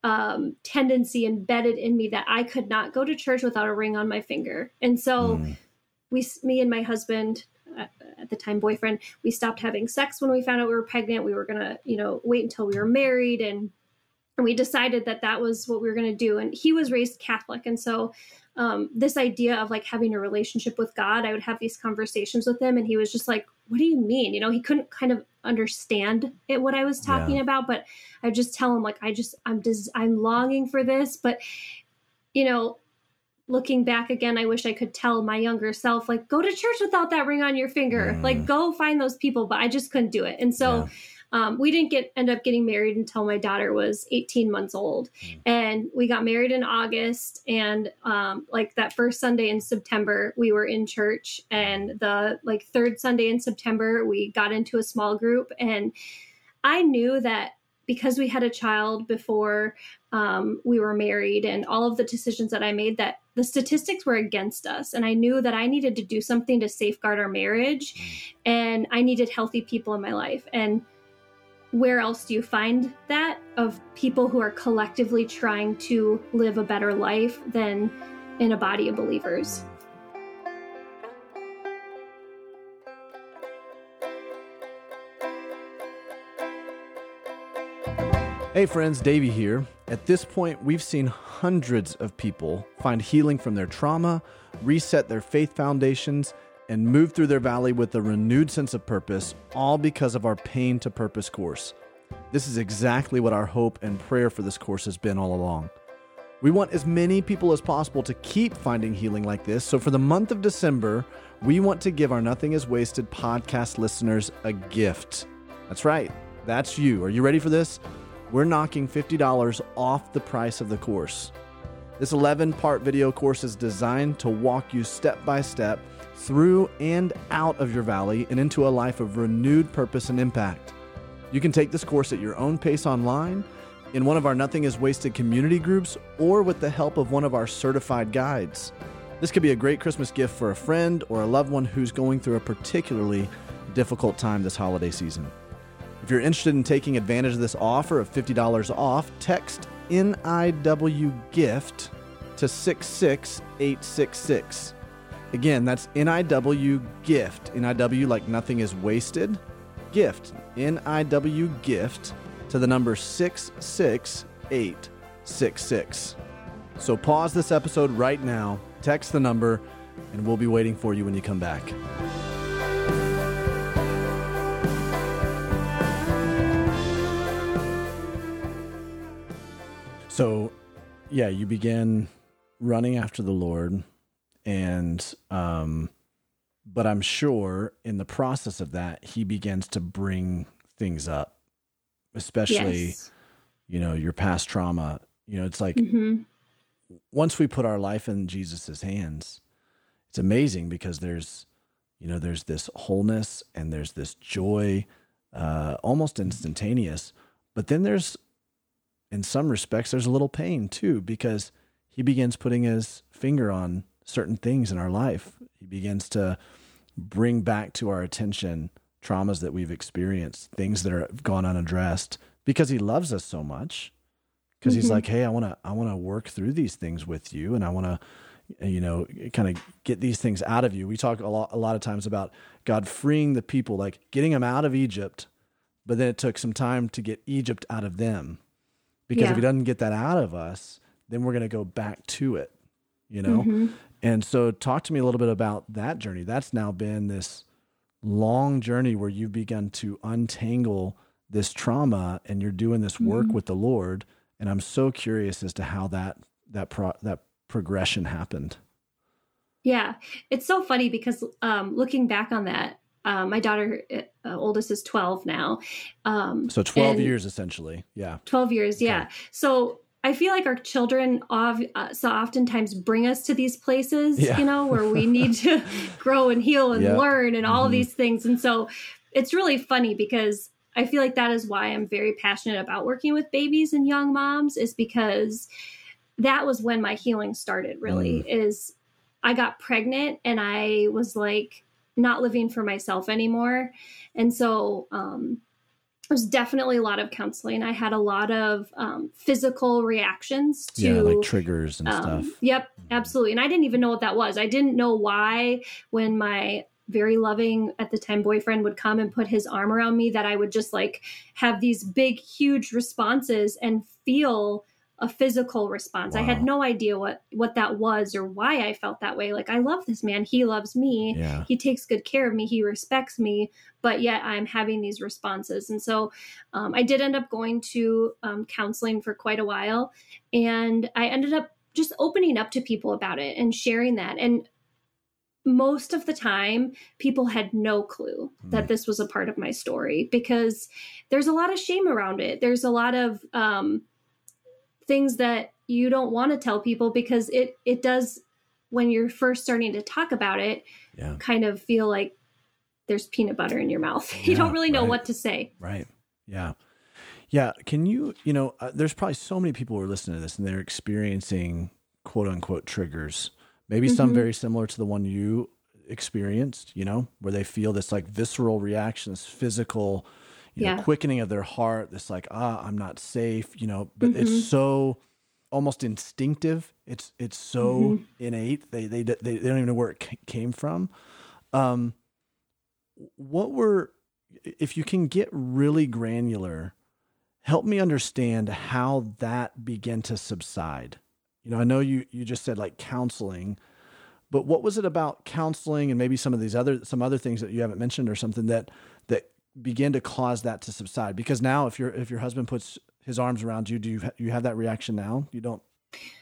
um, tendency embedded in me that I could not go to church without a ring on my finger. And so mm. we, me and my husband, uh, at the time boyfriend, we stopped having sex when we found out we were pregnant. We were going to, you know, wait until we were married and and we decided that that was what we were going to do and he was raised catholic and so um, this idea of like having a relationship with god i would have these conversations with him and he was just like what do you mean you know he couldn't kind of understand it what i was talking yeah. about but i just tell him like i just i'm just i'm longing for this but you know looking back again i wish i could tell my younger self like go to church without that ring on your finger mm. like go find those people but i just couldn't do it and so yeah um, we didn't get end up getting married until my daughter was 18 months old, mm. and we got married in August. And um, like that first Sunday in September, we were in church, and the like third Sunday in September, we got into a small group, and I knew that because we had a child before um, we were married and all of the decisions that i made that the statistics were against us and i knew that i needed to do something to safeguard our marriage mm. and i needed healthy people in my life and where else do you find that of people who are collectively trying to live a better life than in a body of believers Hey friends, Davey here. At this point, we've seen hundreds of people find healing from their trauma, reset their faith foundations, and move through their valley with a renewed sense of purpose, all because of our Pain to Purpose course. This is exactly what our hope and prayer for this course has been all along. We want as many people as possible to keep finding healing like this, so for the month of December, we want to give our Nothing is Wasted podcast listeners a gift. That's right, that's you. Are you ready for this? we're knocking $50 off the price of the course. This 11 part video course is designed to walk you step by step through and out of your valley and into a life of renewed purpose and impact. You can take this course at your own pace online, in one of our Nothing is Wasted community groups, or with the help of one of our certified guides. This could be a great Christmas gift for a friend or a loved one who's going through a particularly difficult time this holiday season. If you're interested in taking advantage of this offer of $50 off, text NIW gift to 66866. Again, that's NIW gift. NIW like nothing is wasted. Gift. NIW gift to the number 66866. So pause this episode right now, text the number, and we'll be waiting for you when you come back. So, yeah, you begin running after the Lord, and um, but I'm sure in the process of that, He begins to bring things up, especially, yes. you know, your past trauma. You know, it's like mm-hmm. once we put our life in Jesus's hands, it's amazing because there's, you know, there's this wholeness and there's this joy, uh, almost instantaneous. But then there's in some respects, there's a little pain too, because he begins putting his finger on certain things in our life. He begins to bring back to our attention traumas that we've experienced, things that are gone unaddressed, because he loves us so much. Because mm-hmm. he's like, hey, I want to, I want to work through these things with you, and I want to, you know, kind of get these things out of you. We talk a lot, a lot of times about God freeing the people, like getting them out of Egypt, but then it took some time to get Egypt out of them because yeah. if he doesn't get that out of us, then we're going to go back to it, you know? Mm-hmm. And so, talk to me a little bit about that journey. That's now been this long journey where you've begun to untangle this trauma and you're doing this work mm-hmm. with the Lord. And I'm so curious as to how that that pro- that progression happened. Yeah, it's so funny because um, looking back on that, uh, my daughter, uh, oldest, is 12 now. Um, so 12 years essentially. Yeah. 12 years. Okay. Yeah. So I feel like our children uh, so oftentimes bring us to these places, yeah. you know, where we need to (laughs) grow and heal and learn and all mm-hmm. these things. And so it's really funny because I feel like that is why I'm very passionate about working with babies and young moms is because that was when my healing started really mm. is I got pregnant and I was like not living for myself anymore. And so um, there's definitely a lot of counseling. I had a lot of um, physical reactions to yeah, like triggers and um, stuff. Yep, absolutely. And I didn't even know what that was. I didn't know why when my very loving at the time boyfriend would come and put his arm around me that I would just like have these big huge responses and feel a physical response. Wow. I had no idea what what that was or why I felt that way. Like I love this man. He loves me. Yeah. He takes good care of me. He respects me. But yet I'm having these responses. And so um, I did end up going to um, counseling for quite a while, and I ended up just opening up to people about it and sharing that. And most of the time people had no clue mm. that this was a part of my story because there's a lot of shame around it there's a lot of um, things that you don't want to tell people because it it does when you're first starting to talk about it yeah. kind of feel like there's peanut butter in your mouth (laughs) you don't really know right. what to say right yeah yeah can you you know uh, there's probably so many people who are listening to this and they're experiencing quote unquote triggers. Maybe some very similar to the one you experienced, you know, where they feel this like visceral reaction, this physical, you know, Yeah. quickening of their heart, this like, ah, I'm not safe, you know, but Mm-hmm. it's so almost instinctive. It's it's so Mm-hmm. innate. They, they they they don't even know where it came from. Um, what were if you can get really granular, help me understand how that began to subside. You know, I know you you just said like counseling, but what was it about counseling and maybe some of these other some other things that you haven't mentioned or something that began to cause that to subside? Because now if your if your husband puts his arms around you, do you you have that reaction now? You don't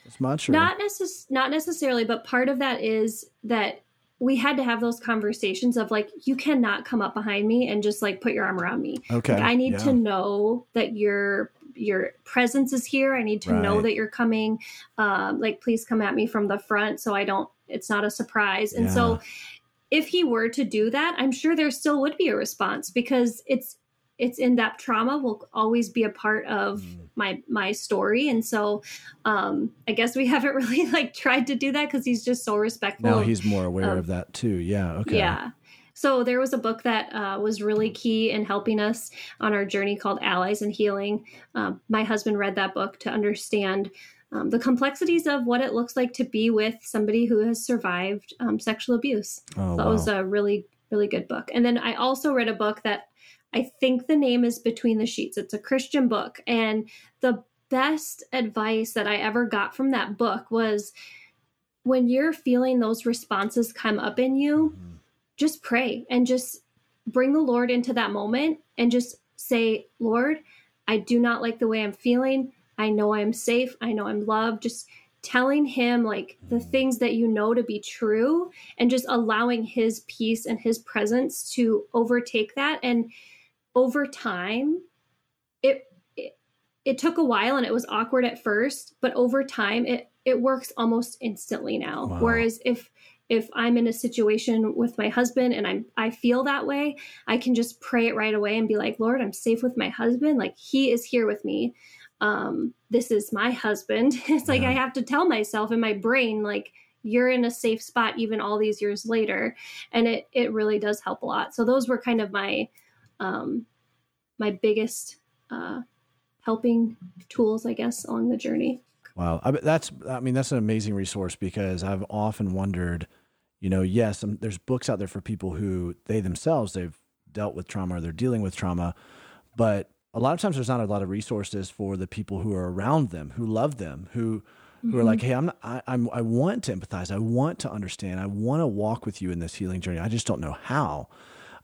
as much or Not necess- not necessarily, but part of that is that we had to have those conversations of like you cannot come up behind me and just like put your arm around me. okay? Like, I need yeah. to know that your your presence is here. I need to know that you're coming. Um, like please come at me from the front so I don't. It's not a surprise. And so, if he were to do that, I'm sure there still would be a response because it's it's in depth trauma will always be a part of Mm. my my story. And so, um, I guess we (laughs) haven't really like tried to do that because he's just so respectful. now of- he's more aware um, of that too. Yeah. Okay. yeah. So there was a book that uh, was really key in helping us on our journey called Allies in Healing. Um, my husband read that book to understand um, the complexities of what it looks like to be with somebody who has survived um, sexual abuse. Oh, that wow. was a really, really good book. And then I also read a book that I think the name is Between the Sheets. It's a Christian book. And the best advice that I ever got from that book was when you're feeling those responses come up in you, Mhm. just pray and just bring the Lord into that moment and just say, Lord, I do not like the way I'm feeling. I know I'm safe. I know I'm loved. Just telling him like the things that you know to be true and just allowing his peace and his presence to overtake that. And over time, it, it, it took a while and it was awkward at first, but over time it, it works almost instantly now. Wow. Whereas if if I'm in a situation with my husband and I'm I feel that way, I can just pray it right away and be like, Lord, I'm safe with my husband. Like he is here with me. Um, this is my husband. (laughs) It's like Yeah. I have to tell myself in my brain, like, you're in a safe spot even all these years later. And it it really does help a lot. So those were kind of my um my biggest uh helping tools, I guess, along the journey. Wow, I, that's I mean that's an amazing resource because I've often wondered, you know, yes, um, there's books out there for people who they themselves they've dealt with trauma or they're dealing with trauma, but a lot of times there's not a lot of resources for the people who are around them, who love them, who who are like, hey, I'm not, I, I'm I want to empathize, I want to understand, I want to walk with you in this healing journey. I just don't know how,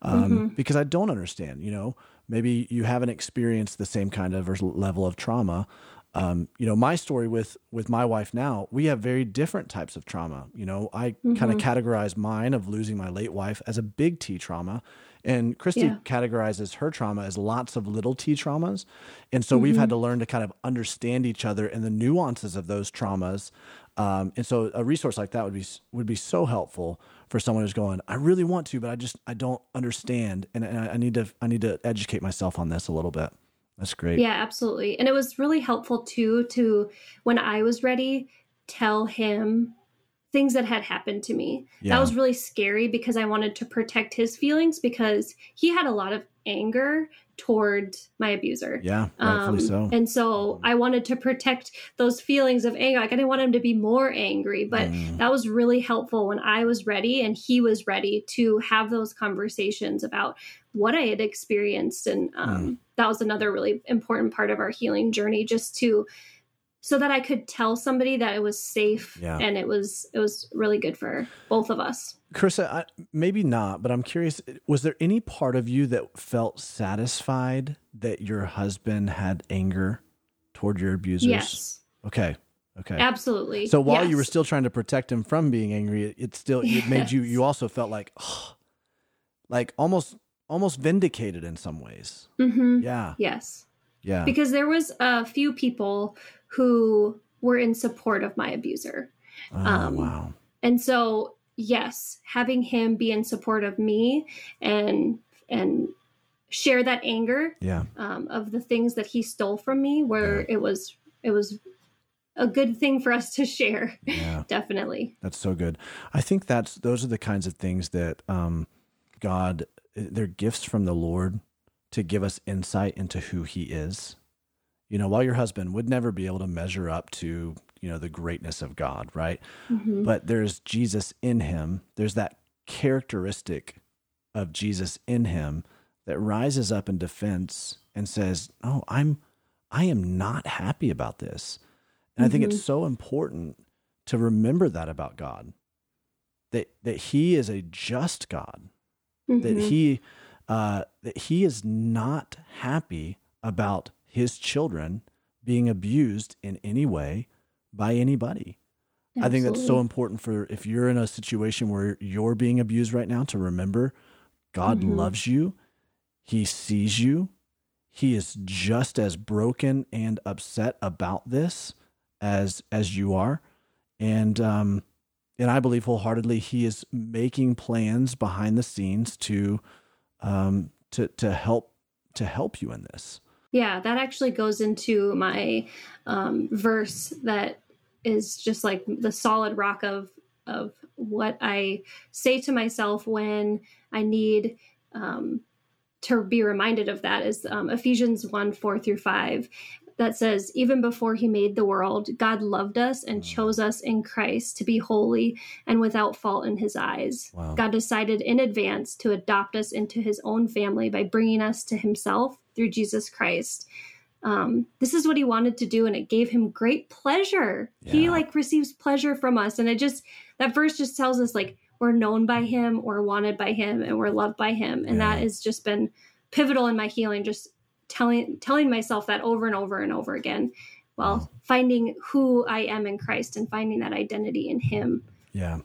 um, because I don't understand. You know, maybe you haven't experienced the same kind of level of trauma. Um, you know, my story with with my wife now, we have very different types of trauma. You know, I kind of categorize mine of losing my late wife as a big T trauma, and Christy Yeah. categorizes her trauma as lots of little T traumas. And so we've had to learn to kind of understand each other and the nuances of those traumas. Um, and so a resource like that would be would be so helpful for someone who's going, I really want to, but I just I don't understand, and, and I need to I need to educate myself on this a little bit. That's great. Yeah, absolutely. And it was really helpful too to when I was ready tell him things that had happened to me. Yeah. That was really scary because I wanted to protect his feelings because he had a lot of anger toward my abuser. Yeah, rightfully Um, so. And so I wanted to protect those feelings of anger. Like I didn't want him to be more angry, but Mm. that was really helpful when I was ready and he was ready to have those conversations about what I had experienced. And um, Mm. that was another really important part of our healing journey, just to so that I could tell somebody that it was safe Yeah. and it was it was really good for both of us. Carissa, I, maybe not, but I'm curious. Was there any part of you that felt satisfied that your husband had anger toward your abusers? Yes, Okay. Okay. absolutely. So while you were still trying to protect him from being angry, it, it still it made you. You also felt like, like almost almost vindicated in some ways. Mm-hmm. Yeah. yes. Yeah. because there was a few people who were in support of my abuser oh, um, wow. and so yes having him be in support of me and and share that anger Yeah. um, of the things that he stole from me where it was it was a good thing for us to share. Yeah. (laughs) Definitely. That's so good. I think that's those are the kinds of things that um, God they're gifts from the Lord to give us insight into who He is. You know, while your husband would never be able to measure up to you know the greatness of God, right? Mhm. But there's Jesus in him. There's that characteristic of Jesus in him that rises up in defense and says, "Oh, I'm I am not happy about this." And I think it's so important to remember that about God. That that he is a just God. That Mhm. he uh that he is not happy about his children being abused in any way by anybody. I think that's so important for if you're in a situation where you're being abused right now to remember God Mhm. loves you. He sees you. He is just as broken and upset about this as as you are. And um and I believe wholeheartedly he is making plans behind the scenes to um to to help to help you in this. Yeah, that actually goes into my um, verse that is just like the solid rock of of what I say to myself when I need um, to be reminded of that is um, Ephesians 1 4 through 5 that says, Even before he made the world, God loved us and chose us in Christ to be holy and without fault in his eyes. Wow. God decided in advance to adopt us into his own family by bringing us to himself through Jesus Christ. Um, this is what he wanted to do, and it gave him great pleasure. He like receives pleasure from us, and it just that verse just tells us like we're known by him, we're wanted by him, and we're loved by him, and that has just been pivotal in my healing. Just telling telling myself that over and over and over again, while finding who I am in Christ and finding that identity in Him. Yeah.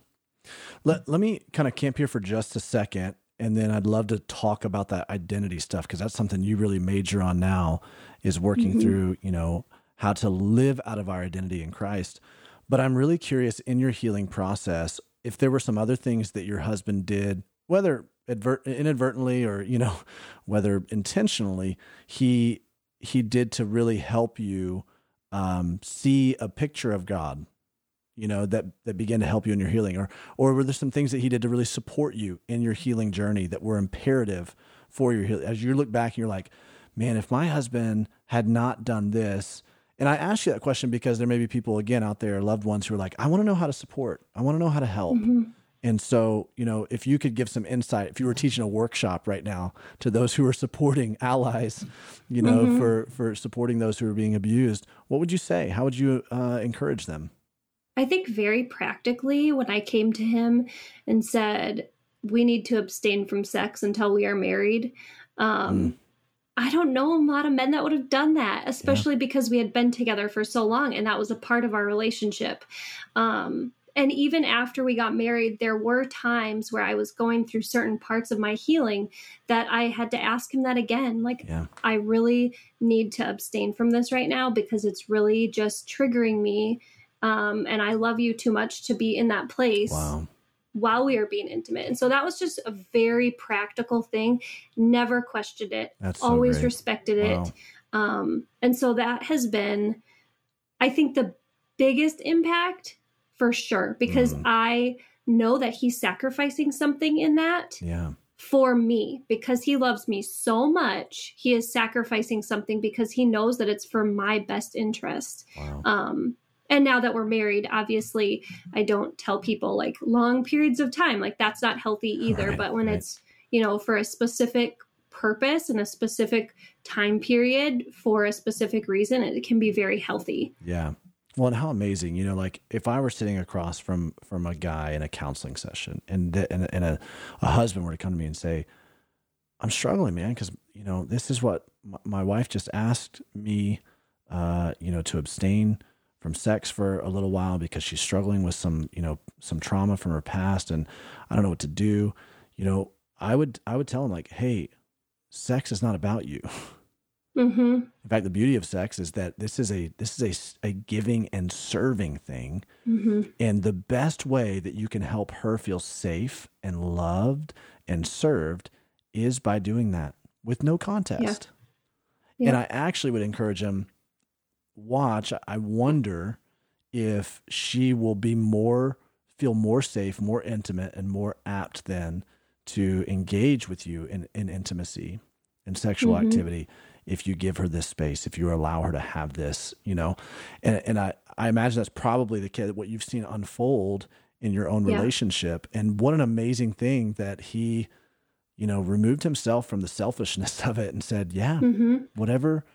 Let let me kind of camp here for just a second and then I'd love to talk about that identity stuff because that's something you really major on now is working Mhm. through, you know, how to live out of our identity in Christ. But I'm really curious in your healing process if there were some other things that your husband did, whether advert, inadvertently or, you know, (laughs) whether intentionally, he he did to really help you um, see a picture of God you know that that began to help you in your healing. Or or were there some things that he did to really support you in your healing journey that were imperative for your healing? As you look back and you're like man if my husband had not done this and i ask you that question because there may be people again out there loved ones who are like i want to know how to support. I want to know how to help. Mhm. And so you know if you could give some insight if you were teaching a workshop right now to those who are supporting (laughs) allies you know Mhm. for for supporting those who are being abused what would you say how would you uh, encourage them I think very practically, when I came to him and said, we need to abstain from sex until we are married. Um, I don't know a lot of men that would have done that, especially because we had been together for so long and that was a part of our relationship. Um, and even after we got married, there were times where I was going through certain parts of my healing that I had to ask him that again. Like, yeah I really need to abstain from this right now because it's really just triggering me. Um, and I love you too much to be in that place wow while we are being intimate. And so that was just a very practical thing. Never questioned it, That's so always great. respected it. Wow. Um, and so that has been, I think, the biggest impact for sure, because Mm. I know that he's sacrificing something in that Yeah. for me because he loves me so much. He is sacrificing something because he knows that it's for my best interest. Wow. Um, and now that we're married, obviously, I don't tell people like long periods of time. Like that's not healthy either. Right, but when right. it's, you know, for a specific purpose and a specific time period for a specific reason, it can be very healthy. Yeah. Well, and how amazing, you know, like if I were sitting across from from a guy in a counseling session, and th- and, and a, a husband were to come to me and say, "I'm struggling, man, because you know this is what my, my wife just asked me, uh, you know, to abstain from sex for a little while because she's struggling with some, you know, some trauma from her past, and I don't know what to do." You know, I would I would tell him like, "Hey, sex is not about you." (laughs) Mm-hmm. In fact, the beauty of sex is that this is a this is a a, giving and serving thing, Mm-hmm. and the best way that you can help her feel safe and loved and served is by doing that with no contest. Yeah. And I actually would encourage him watch. I wonder if she will be more feel more safe, more intimate, and more apt then to engage with you in, in intimacy and sexual mm-hmm. activity if you give her this space, if you allow her to have this, you know. And and I, I imagine that's probably the kid what you've seen unfold in your own yeah. relationship. And what an amazing thing that he, you know, removed himself from the selfishness (laughs) of it and said, Yeah, mm-hmm. whatever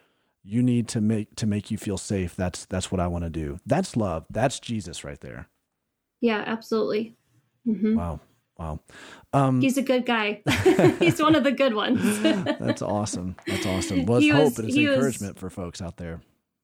you need to make to make you feel safe, that's that's what I want to do. That's love. That's Jesus right there. Yeah, absolutely. Mm-hmm. Wow. Wow. Um, He's a good guy. (laughs) He's one of the good ones. that's awesome. That's awesome. (laughs) Well, it's hope and it's encouragement was, for folks out there.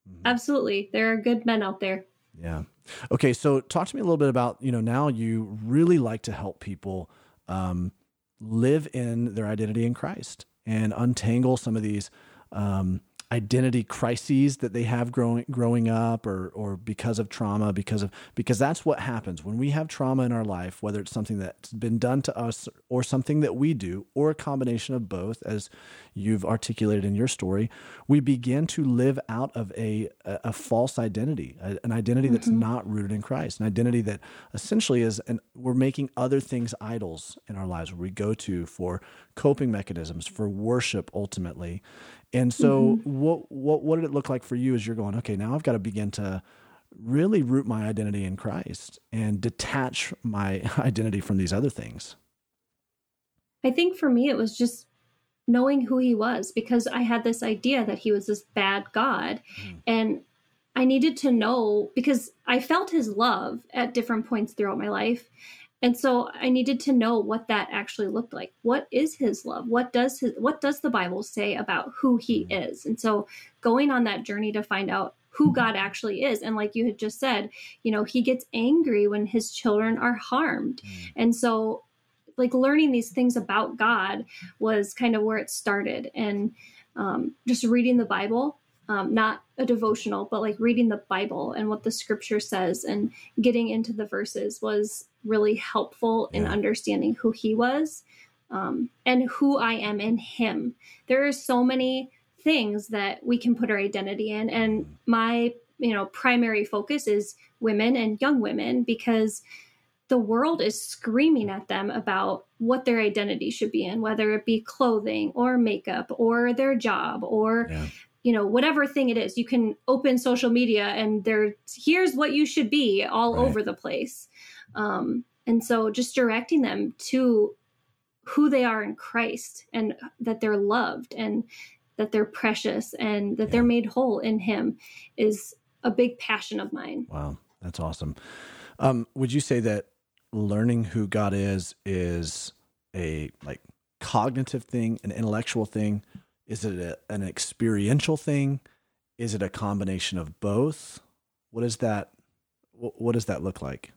Mm-hmm. Absolutely. There are good men out there. Yeah. Okay. So talk to me a little bit about, you know, now you really like to help people um, live in their identity in Christ and untangle some of these um, identity crises that they have growing growing up or or because of trauma because of because that's what happens. When we have trauma in our life whether it's something that's been done to us or something that we do or a combination of both as you've articulated in your story we begin to live out of a a, a false identity a, an identity mm-hmm. that's not rooted in Christ an identity that essentially is and we're making other things idols in our lives. Where we go to for coping mechanisms for worship ultimately and so, mm-hmm. what what what did it look like for you as you're going? Okay, now I've got to begin to really root my identity in Christ and detach my (laughs) identity from these other things. I think for me, it was just knowing who He was because I had this idea that He was this bad God, mm. and I needed to know because I felt His love at different points throughout my life, and so i needed to know what that actually looked like what is his love what does his what does the bible say about who he mm-hmm. is and so going on that journey to find out who mm-hmm. god actually is and like you had just said you know he gets angry when his children are harmed mm. and so like learning these things about god was kind of where it started and um, just reading the bible um, not a devotional, but like reading the Bible and what the scripture says and getting into the verses was really helpful yeah. in understanding who he was um, and who I am in him. There are so many things that we can put our identity in. And my, you know, primary focus is women and young women because the world is screaming at them about what their identity should be in, whether it be clothing or makeup or their job or yeah you know whatever thing it is you can open social media and there here's what you should be all right. over the place um, and so just directing them to who they are in christ and that they're loved and that they're precious and that yeah. they're made whole in him is a big passion of mine wow that's awesome um, would you say that learning who god is is a like cognitive thing an intellectual thing is it a, an experiential thing? Is it a combination of both? What is that? What does that look like?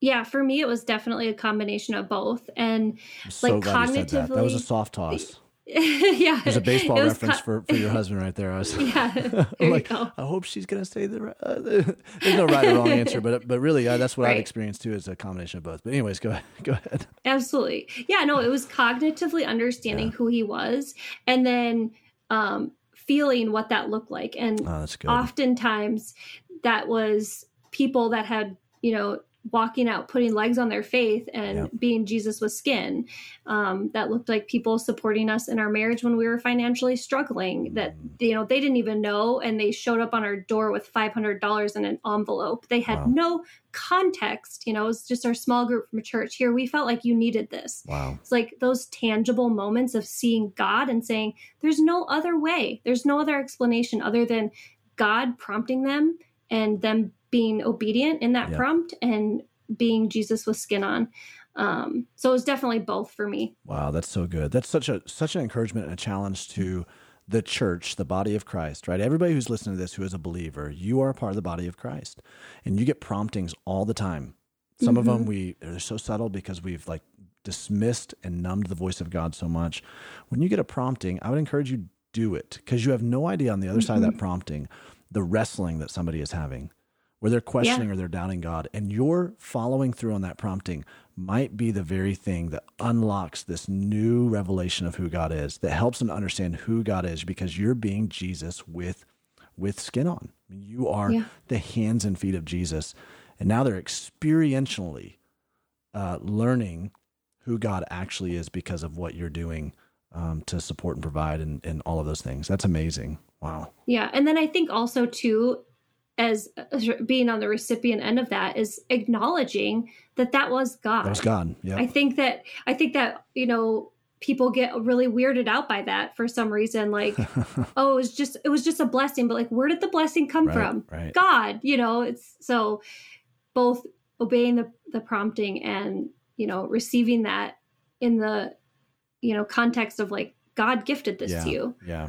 Yeah, for me, it was definitely a combination of both. And so like cognitively, that. that. was a soft toss. (laughs) yeah, there's a baseball reference for, for your husband right there. I was, (laughs) yeah, (laughs) like, I hope she's gonna say the. Uh, there's no right or wrong answer, but but really, uh, that's what right. I've experienced too, is a combination of both. But anyways, go ahead, go ahead. Absolutely, yeah. No, it was cognitively understanding yeah. who he was, and then um, feeling what that looked like, and oh, oftentimes that was people that had you know walking out, putting legs on their faith, and yep. being Jesus with skin. Um, that looked like people supporting us in our marriage when we were financially struggling. That mm. you know they didn't even know, and they showed up on our door with five hundred dollars in an envelope. They had wow. no context. You know, it was just our small group from church. Here, we felt like you needed this. Wow, it's like those tangible moments of seeing God and saying, "There's no other way. There's no other explanation other than." God prompting them and them being obedient in that prompt and being Jesus with skin on. Um, so it was definitely both for me. Wow, that's so good. That's such a such an encouragement and a challenge to the church, the body of Christ, right? Everybody who's listening to this who is a believer, you are a part of the body of Christ. And you get promptings all the time. Some mm-hmm. of them we they're so subtle because we've like dismissed and numbed the voice of God so much. When you get a prompting, I would encourage you do it because you have no idea on the other mm-hmm. side of that mm-hmm. prompting the wrestling that somebody is having where they're questioning yeah. or they're doubting God. And your following through on that prompting might be the very thing that unlocks this new revelation of who God is, that helps them to understand who God is because you're being Jesus with with skin on. I mean, you are Yeah. the hands and feet of Jesus. And now they're experientially uh, learning who God actually is because of what you're doing um, to support and provide and, and all of those things. That's amazing. Wow. Yeah, and then I think also too, as, being on the recipient end of that, is acknowledging that that was God. That was God. Yeah. I think that I think that you know people get really weirded out by that for some reason. Like, (laughs) oh, it was just it was just a blessing, but like, where did the blessing come Right, from? right. God. You know, it's so both obeying the the prompting and you know receiving that in the you know context of like God gifted this yeah. to you. Yeah.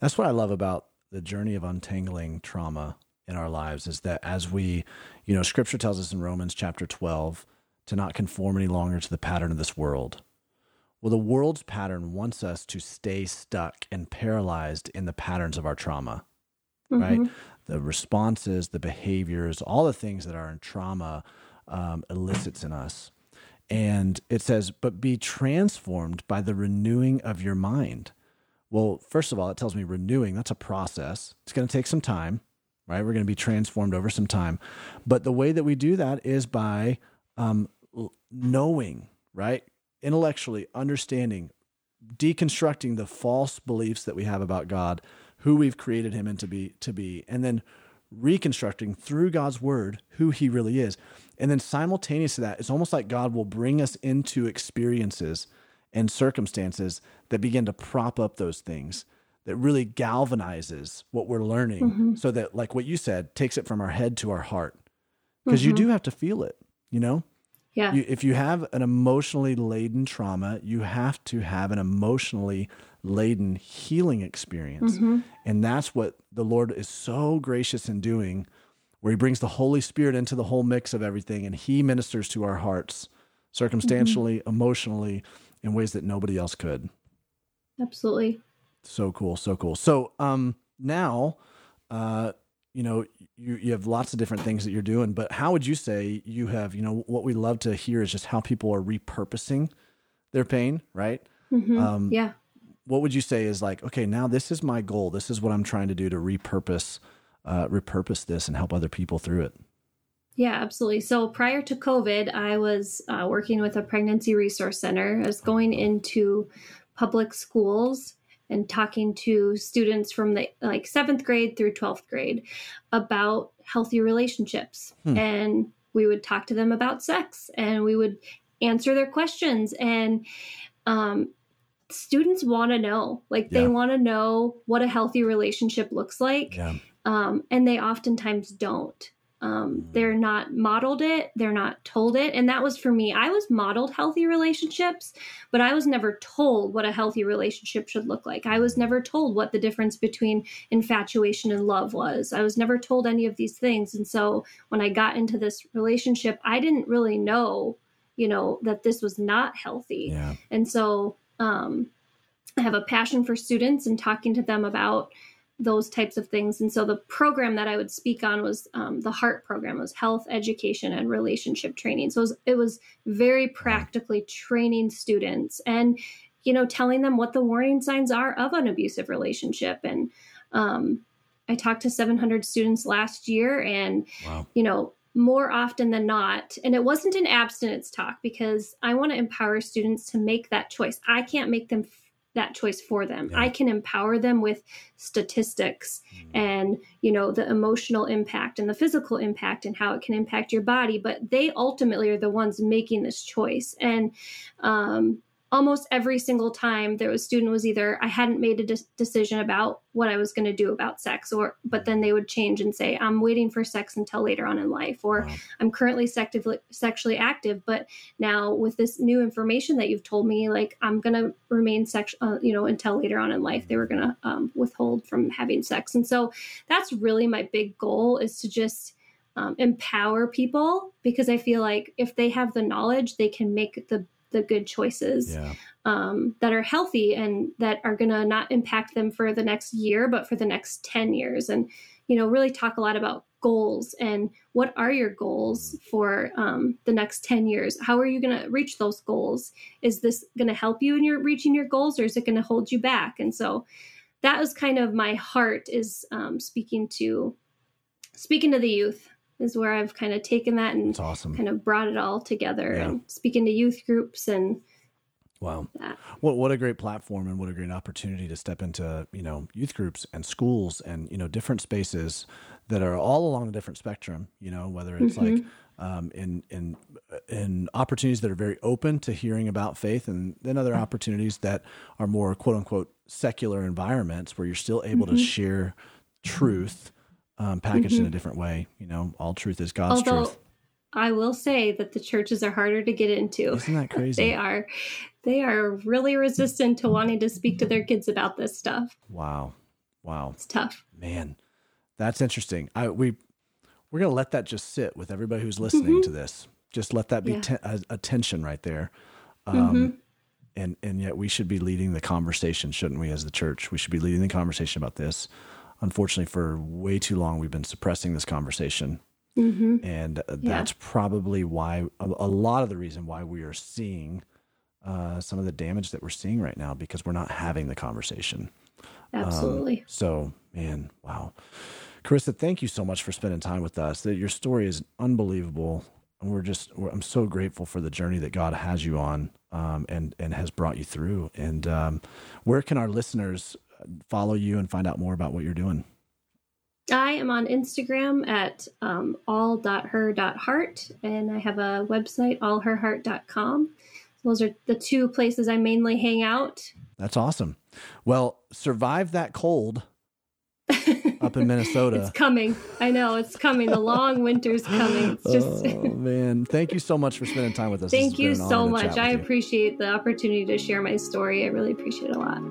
That's what I love about the journey of untangling trauma in our lives is that as we, you know, scripture tells us in Romans chapter 12 to not conform any longer to the pattern of this world. Well, the world's pattern wants us to stay stuck and paralyzed in the patterns of our trauma, right? Mhm. The responses, the behaviors, all the things that are in trauma um, elicits in us. And it says, but be transformed by the renewing of your mind. Well, first of all, it tells me renewing, that's a process. It's going to take some time, right? We're going to be transformed over some time. But the way that we do that is by um, knowing, right? Intellectually understanding, deconstructing the false beliefs that we have about God, who we've created him into be to be, and then reconstructing through God's word who he really is. And then simultaneous to that, it's almost like God will bring us into experiences and circumstances that begin to prop up those things that really galvanizes what we're learning mm-hmm. so that like what you said takes it from our head to our heart because you mm-hmm. do have to feel it you know Yeah. you, if you have an emotionally laden trauma, you have to have an emotionally laden healing experience. Mm-hmm. And that's what the Lord is so gracious in doing, where He brings the Holy Spirit into the whole mix of everything and He ministers to our hearts circumstantially, emotionally, in ways that nobody else could. Absolutely. So cool, so cool. So um now uh you know you you have lots of different things that you're doing, but how would you say you have, you know, what we love to hear is just how people are repurposing their pain, right? Mhm. Um yeah. what would you say is like, okay, now this is my goal. This is what I'm trying to do to repurpose uh repurpose this and help other people through it. Yeah, absolutely. So prior to COVID, I was uh, working with a pregnancy resource center. I was going into public schools and talking to students from the like seventh grade through 12th grade about healthy relationships. Hmm. And we would talk to them about sex and we would answer their questions. And um, students want to know, like, Yeah. they want to know what a healthy relationship looks like Yeah. um, and they oftentimes don't. Um, Mm. they're not modeled it, they're not told it. And that was for me. I was modeled healthy relationships, but I was never told what a healthy relationship should look like. I was never told what the difference between infatuation and love was. I was never told any of these things. And so when I got into this relationship, I didn't really know, you know, that this was not healthy. Yeah. And so um, I have a passion for students and talking to them about those types of things. And so the program that I would speak on was um, the HEART program, was health, education, and relationship training. So it was, it was very practically training students and, you know, telling them what the warning signs are of an abusive relationship. And um, I talked to 700 students last year and Wow. you know, more often than not. And it wasn't an abstinence talk because I want to empower students to make that choice. I can't make them that choice for them. Yeah. I can empower them with statistics and, you know, the emotional impact and the physical impact and how it can impact your body. But they ultimately are the ones making this choice. And, um, almost every single time there was student was either I hadn't made a de- decision about what I was going to do about sex or but then they would change and say I'm waiting for sex until later on in life or Wow. I'm currently sexually sexually active but now with this new information that you've told me like I'm going to remain sex uh, you know until later on in life they were going to um, withhold from having sex and so that's really my big goal is to just um, empower people because I feel like if they have the knowledge they can make the the good choices Yeah. um, that are healthy and that are going to not impact them for the next year, but for the next 10 years. And, you know, really talk a lot about goals and what are your goals for um, the next 10 years? How are you going to reach those goals? Is this going to help you in your reaching your goals or is it going to hold you back? And so that was kind of my heart is um, speaking to speaking to the youth is where I've kind of taken that and awesome. kind of brought it all together Yeah. and speaking to youth groups and Wow. that. What what a great platform and what a great opportunity to step into, you know, youth groups and schools and, you know, different spaces that are all along the different spectrum, you know, whether it's mm-hmm. like um, in in in opportunities that are very open to hearing about faith and then other opportunities that are more quote unquote secular environments where you're still able to mm-hmm. share mm-hmm. truth um, packaged in a different way. You know, all truth is God's Although truth. I will say that the churches are harder to get into. Isn't that (laughs) crazy? They are they are really resistant to wanting to speak to their kids about this stuff. Wow. Wow. It's tough. Man, that's interesting. I we we're gonna let that just sit with everybody who's listening to this. Just let that be Yeah. a, a tension right there. Um, And and yet we should be leading the conversation, shouldn't we? As the church, we should be leading the conversation about this. Unfortunately, for way too long, we've been suppressing this conversation, and uh, that's probably why a, a lot of the reason why we are seeing uh, some of the damage that we're seeing right now because we're not having the conversation. Absolutely. So, man, wow. Carissa, thank you so much for spending time with us. That your story is unbelievable. And we're just, we're, I'm so grateful for the journey that God has you on um, and, and has brought you through. And um, where can our listeners follow you and find out more about what you're doing? I am on Instagram at um, all.her.heart, and I have a website, allherheart.com. Those are the two places I mainly hang out. That's awesome. Well, survive that cold (laughs) up in Minnesota. It's coming. I know it's coming. The long winter's coming. It's just. oh, man. Thank you so much for spending time with us. Thank you so much. I with you. appreciate the opportunity to share my story. I really appreciate it a lot.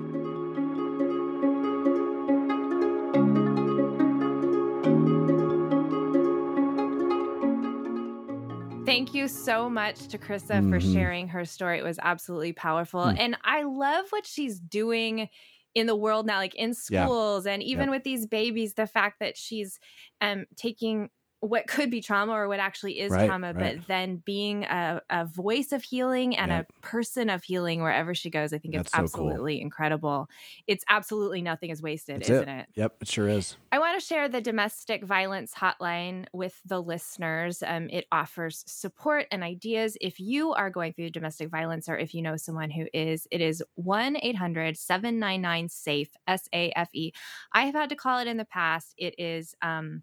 Thank you so much to Carissa for Mhm. sharing her story. It was absolutely powerful. Mm. And I love what she's doing in the world now, like in Yeah. schools and even Yep. with these babies, the fact that she's um, taking what could be trauma or what actually is Right, trauma, right. but then being a, a voice of healing and Yep. a person of healing wherever she goes. I think it's That's so cool. absolutely incredible. It's absolutely nothing is wasted, That's isn't it. it? Yep, it sure is. I want to share the domestic violence hotline with the listeners. Um, it offers support and ideas if you are going through domestic violence or if you know someone who is. It is 1 800 799 SAFE, S A F E. I have had to call it in the past. It is um,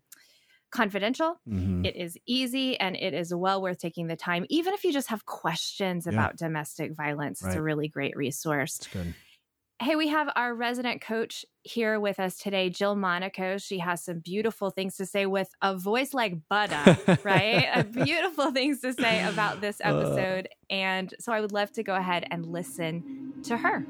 confidential. Mhm. It is easy and it is well worth taking the time. Even if you just have questions Yeah. about domestic violence, it's a really great resource. It's good. Hey, we have our resident coach here with us today, Jill Monaco. She has some beautiful things to say with a voice like butter, (laughs) right? Uh, beautiful things to say about this Uh. episode. And so I would love to go ahead and listen to her.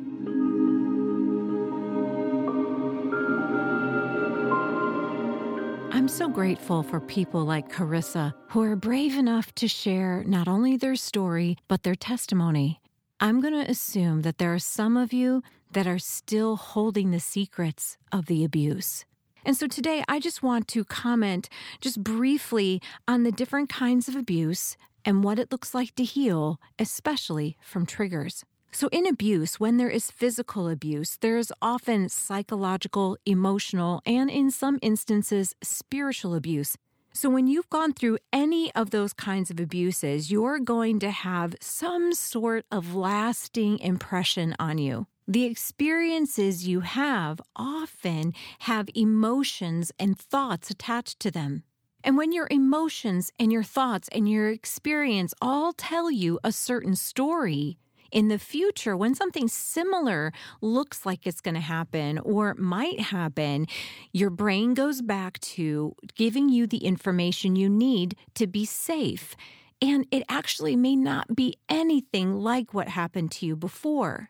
I'm so grateful for people like Carissa who are brave enough to share not only their story, but their testimony. I'm going to assume that there are some of you that are still holding the secrets of the abuse. And so today, I just want to comment just briefly on the different kinds of abuse and what it looks like to heal, especially from triggers. So, in abuse, when there is physical abuse, there is often psychological, emotional, and in some instances, spiritual abuse. So, when you've gone through any of those kinds of abuses, you're going to have some sort of lasting impression on you. The experiences you have often have emotions and thoughts attached to them. And when your emotions and your thoughts and your experience all tell you a certain story, in the future, when something similar looks like it's going to happen or might happen, your brain goes back to giving you the information you need to be safe. And it actually may not be anything like what happened to you before.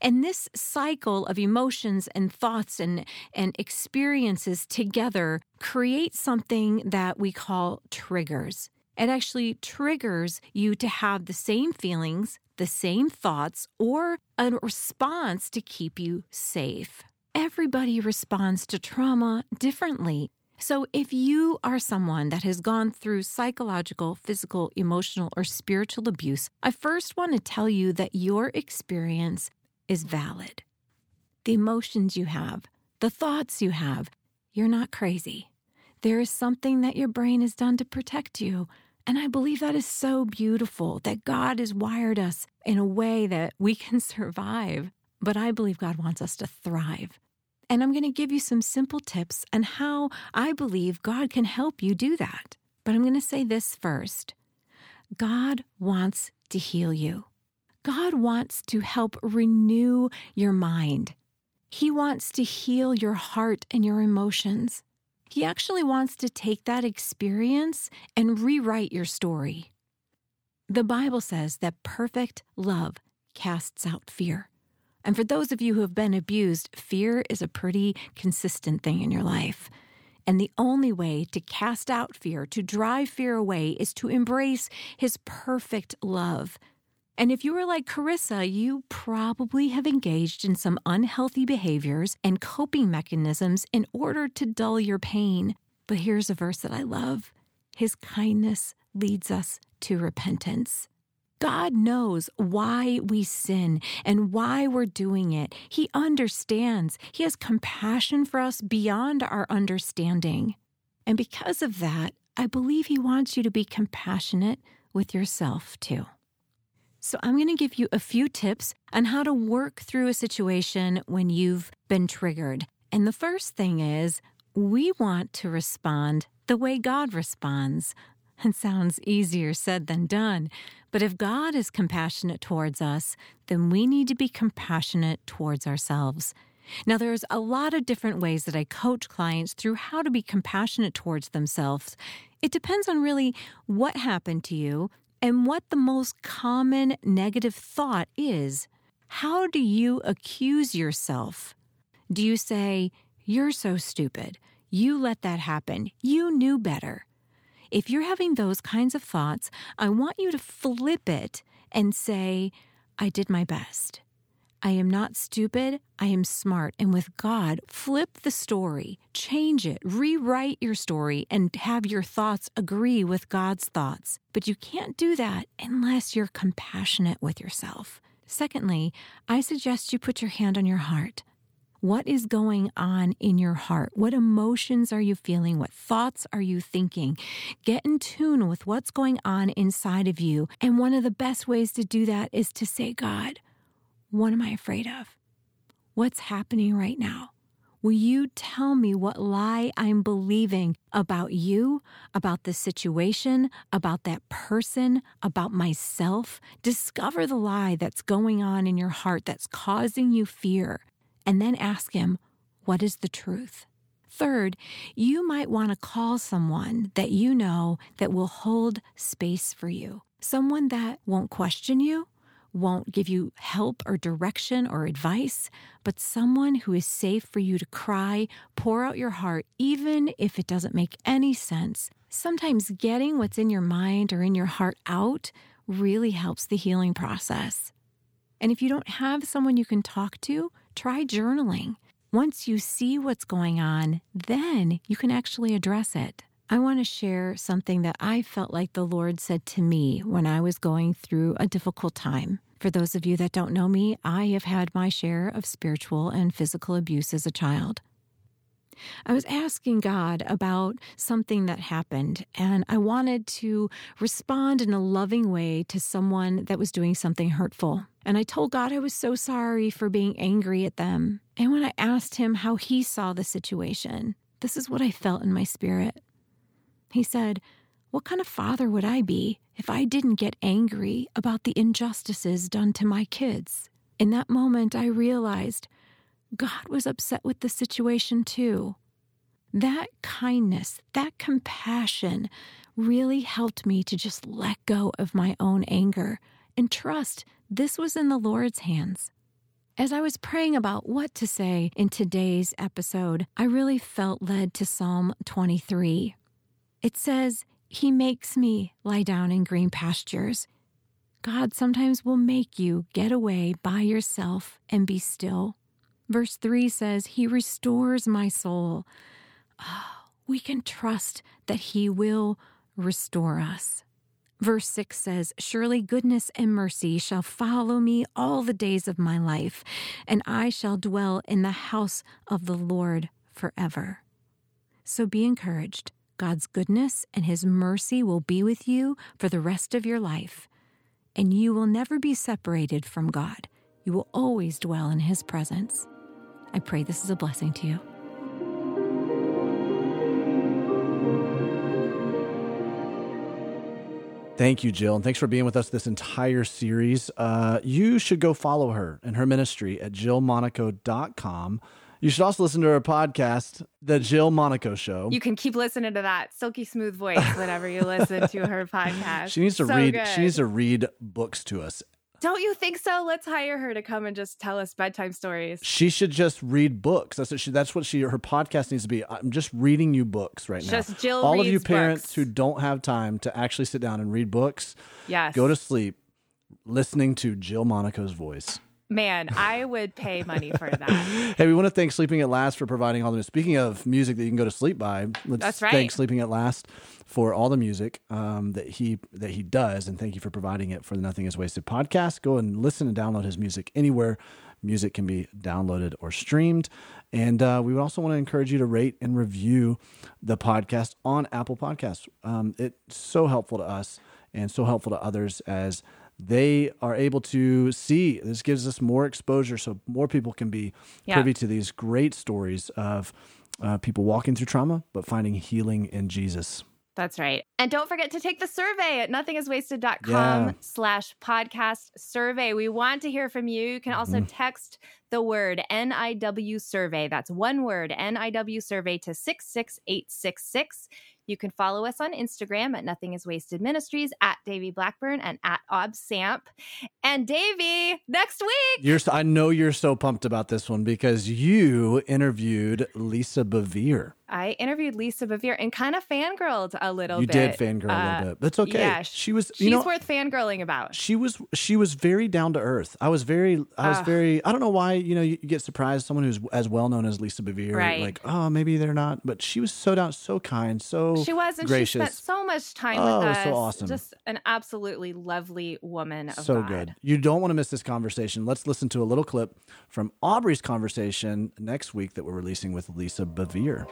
And this cycle of emotions and thoughts and, and experiences together creates something that we call triggers. It actually triggers you to have the same feelings, the same thoughts, or a response to keep you safe. Everybody responds to trauma differently. So, if you are someone that has gone through psychological, physical, emotional, or spiritual abuse, I first want to tell you that your experience is valid. The emotions you have, the thoughts you have, you're not crazy. There is something that your brain has done to protect you. And I believe that is so beautiful that God has wired us in a way that we can (laughs) survive. But I believe God wants us to thrive. And I'm going to give you some simple tips on how I believe God can help you do that. But I'm going to say this first God wants to heal you. God wants to help renew your mind. He wants to heal your heart and your emotions. He actually wants to take that experience and rewrite your story. The Bible says that perfect love casts out fear. And for those of you who have been abused, fear is a pretty consistent thing in your life. And the only way to cast out fear, to drive fear away, is to embrace His perfect love. And if you are like Carissa, you probably have engaged in some unhealthy behaviors and coping mechanisms in order to dull your pain. But here's a verse that I love His kindness leads us to repentance. God knows why we sin and why we're doing it. He understands. He has compassion for us beyond our understanding. And because of that, I believe He wants you to be compassionate with yourself too. So, I'm going to give you a few tips on how to work through a situation when you've been triggered. And the first thing is we want to respond the way God responds. (laughs) It sounds easier said than done. But if God is compassionate towards us, then we need to be compassionate towards ourselves. Now, there's a lot of different ways that I coach clients through how to be compassionate towards themselves. It depends on really what happened to you and what the most common negative thought is. How do you accuse yourself? Do you say, You're so stupid. You let that happen. You knew better. If you're having those kinds of thoughts, I want you to flip it and say, I did my best. I am not stupid. I am smart. And with God, flip the story, change it, rewrite your story, and have your thoughts agree with God's thoughts. But you can't do that unless you're compassionate with yourself. Secondly, I suggest you put your hand on your heart. What is going on in your heart? What emotions are you feeling? What thoughts are you thinking? Get in tune with what's going on inside of you. And one of the best ways to do that is to say, God, what am I afraid of? What's happening right now? Will you tell me what lie I'm believing about you, about the situation, about that person, about myself? Discover the lie that's going on in your heart that's causing you fear, and then ask Him, What is the truth? Third, you might want to call someone that you know that will hold space for you, someone that won't question you won't give you help or direction or advice, but someone who is safe for you to cry, pour out your heart, even if it doesn't make any sense. Sometimes getting what's in your mind or in your heart out really helps the healing process. And if you don't have someone you can talk to, try journaling. Once you see what's going on, then you can actually address it. I want to share something that I felt like the Lord said to me when I was going through a difficult time. For those of you that don't know me, I have had my share of spiritual and physical abuse as a child. I was asking God about something that happened, and I wanted to respond in a loving way to someone that was doing something hurtful. And I told God I was so sorry for being angry at them. And when I asked Him how He saw the situation, this is what I felt in my spirit. He said, What kind of father would I be if I didn't get angry about the injustices done to my kids? In that moment, I realized God was upset with the situation too. That kindness, that compassion really helped me to just let go of my own anger and trust this was in the Lord's hands. As I was praying about what to say in today's episode, I really felt led to Psalm 23. It says, He makes me lie down in green pastures. God sometimes will make you get away by yourself and be still. Verse 3 says, He restores my soul. Oh, we can trust that He will restore us. Verse 6 says, Surely goodness and mercy shall follow me all the days of my life, and I shall dwell in the house of the Lord forever. So be encouraged. God's goodness and his mercy will be with you for the rest of your life, and you will never be separated from God. You will always dwell in his presence. I pray this is a blessing to you. Thank you, Jill. And thanks for being with us this entire series. Uh, you should go follow her and her ministry at jillmonaco.com. You should also listen to her podcast, The Jill Monaco Show. You can keep listening to that silky smooth voice whenever you listen to her (laughs) podcast. She needs to So read good. she needs to read books to us. Don't you think so? Let's hire her to come and just tell us bedtime stories. She should just read books. That's what she that's what she her podcast needs to be. I'm just reading you books right now. Just Jill All of you parents books. who don't have time to actually sit down and read books, Yes. go to sleep listening to Jill Monaco's voice. Man, I would pay money for that. (laughs) Hey, we want to thank Sleeping at Last for providing all the music. Speaking of music that you can go to sleep by, let's That's right. thank Sleeping at Last for all the music um, that he that he does, and thank you for providing it for the Nothing Is Wasted podcast. Go and listen and download his music anywhere music can be downloaded or streamed. And uh, we would also want to encourage you to rate and review the podcast on Apple Podcasts. Um, it's so helpful to us and so helpful to others as they are able to see. This gives us more exposure so more people can be Yeah. privy to these great stories of uh, people walking through trauma, but finding healing in Jesus. That's right. And don't forget to take the survey at nothingiswasted.com Yeah. slash podcast survey. We want to hear from you. You can also Mm-hmm. text the word NIW survey. That's one word, NIW survey to 66866. You can follow us on Instagram at Nothing Is Wasted Ministries, at Davey Blackburn, and at AubSamp. And Davey, next week. You're, I know you're so pumped about this one because you interviewed Lisa Bevere. I interviewed Lisa Bevere and kind of fangirled a little You bit. You did fangirl a Uh, little bit. That's okay. yeah, she was. She's know, worth fangirling about. she was she was very down to earth. I was very I was Ah. very I don't know why you know you, you get surprised someone who's as well known as Lisa Bevere Right. like oh maybe they're not but she was so down so kind so She was, and gracious she spent so much time Oh, with us. so awesome. Just an absolutely lovely woman of so God. good. You don't want to miss this conversation. Let's listen to a little clip from Aubrey's conversation next week that we're releasing with Lisa Bevere.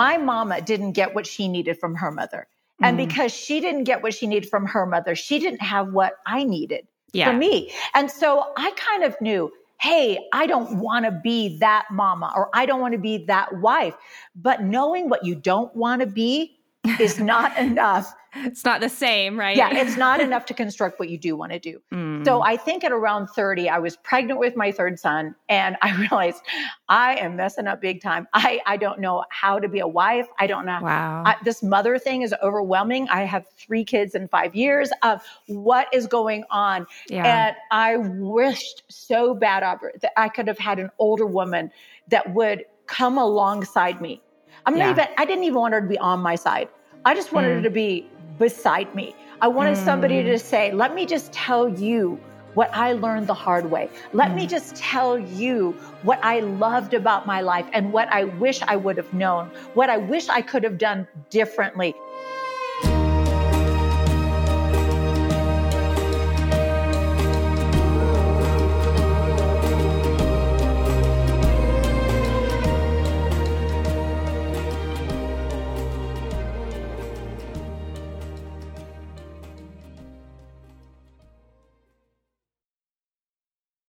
my mama didn't get what she needed from her mother. And mm. because she didn't get what she needed from her mother, she didn't have what I needed Yeah. from me. And so I kind of knew, hey, I don't want to be that mama or I don't want to be that wife. But knowing what you don't want to be is (laughs) not enough. It's not the same, right? Yeah, it's not enough to construct what you do want to do. Mm. So I think at around 30, I was pregnant with my third son, and I (laughs) realized I am messing up big time. I, I don't know how to be a wife. I don't know. wow. I, this mother thing is overwhelming. I have three kids in five years. Of what is going on? Yeah. And I wished so bad, that I could have had an older woman that would come alongside me. I'm not even. I didn't even want her to be on my side. I just wanted Mm. her to be beside me. I wanted somebody to say, "Let me just tell you." What I learned the hard way. Let Mm. me just tell you what I loved about my life and what I wish I would have known, what I wish I could have done differently.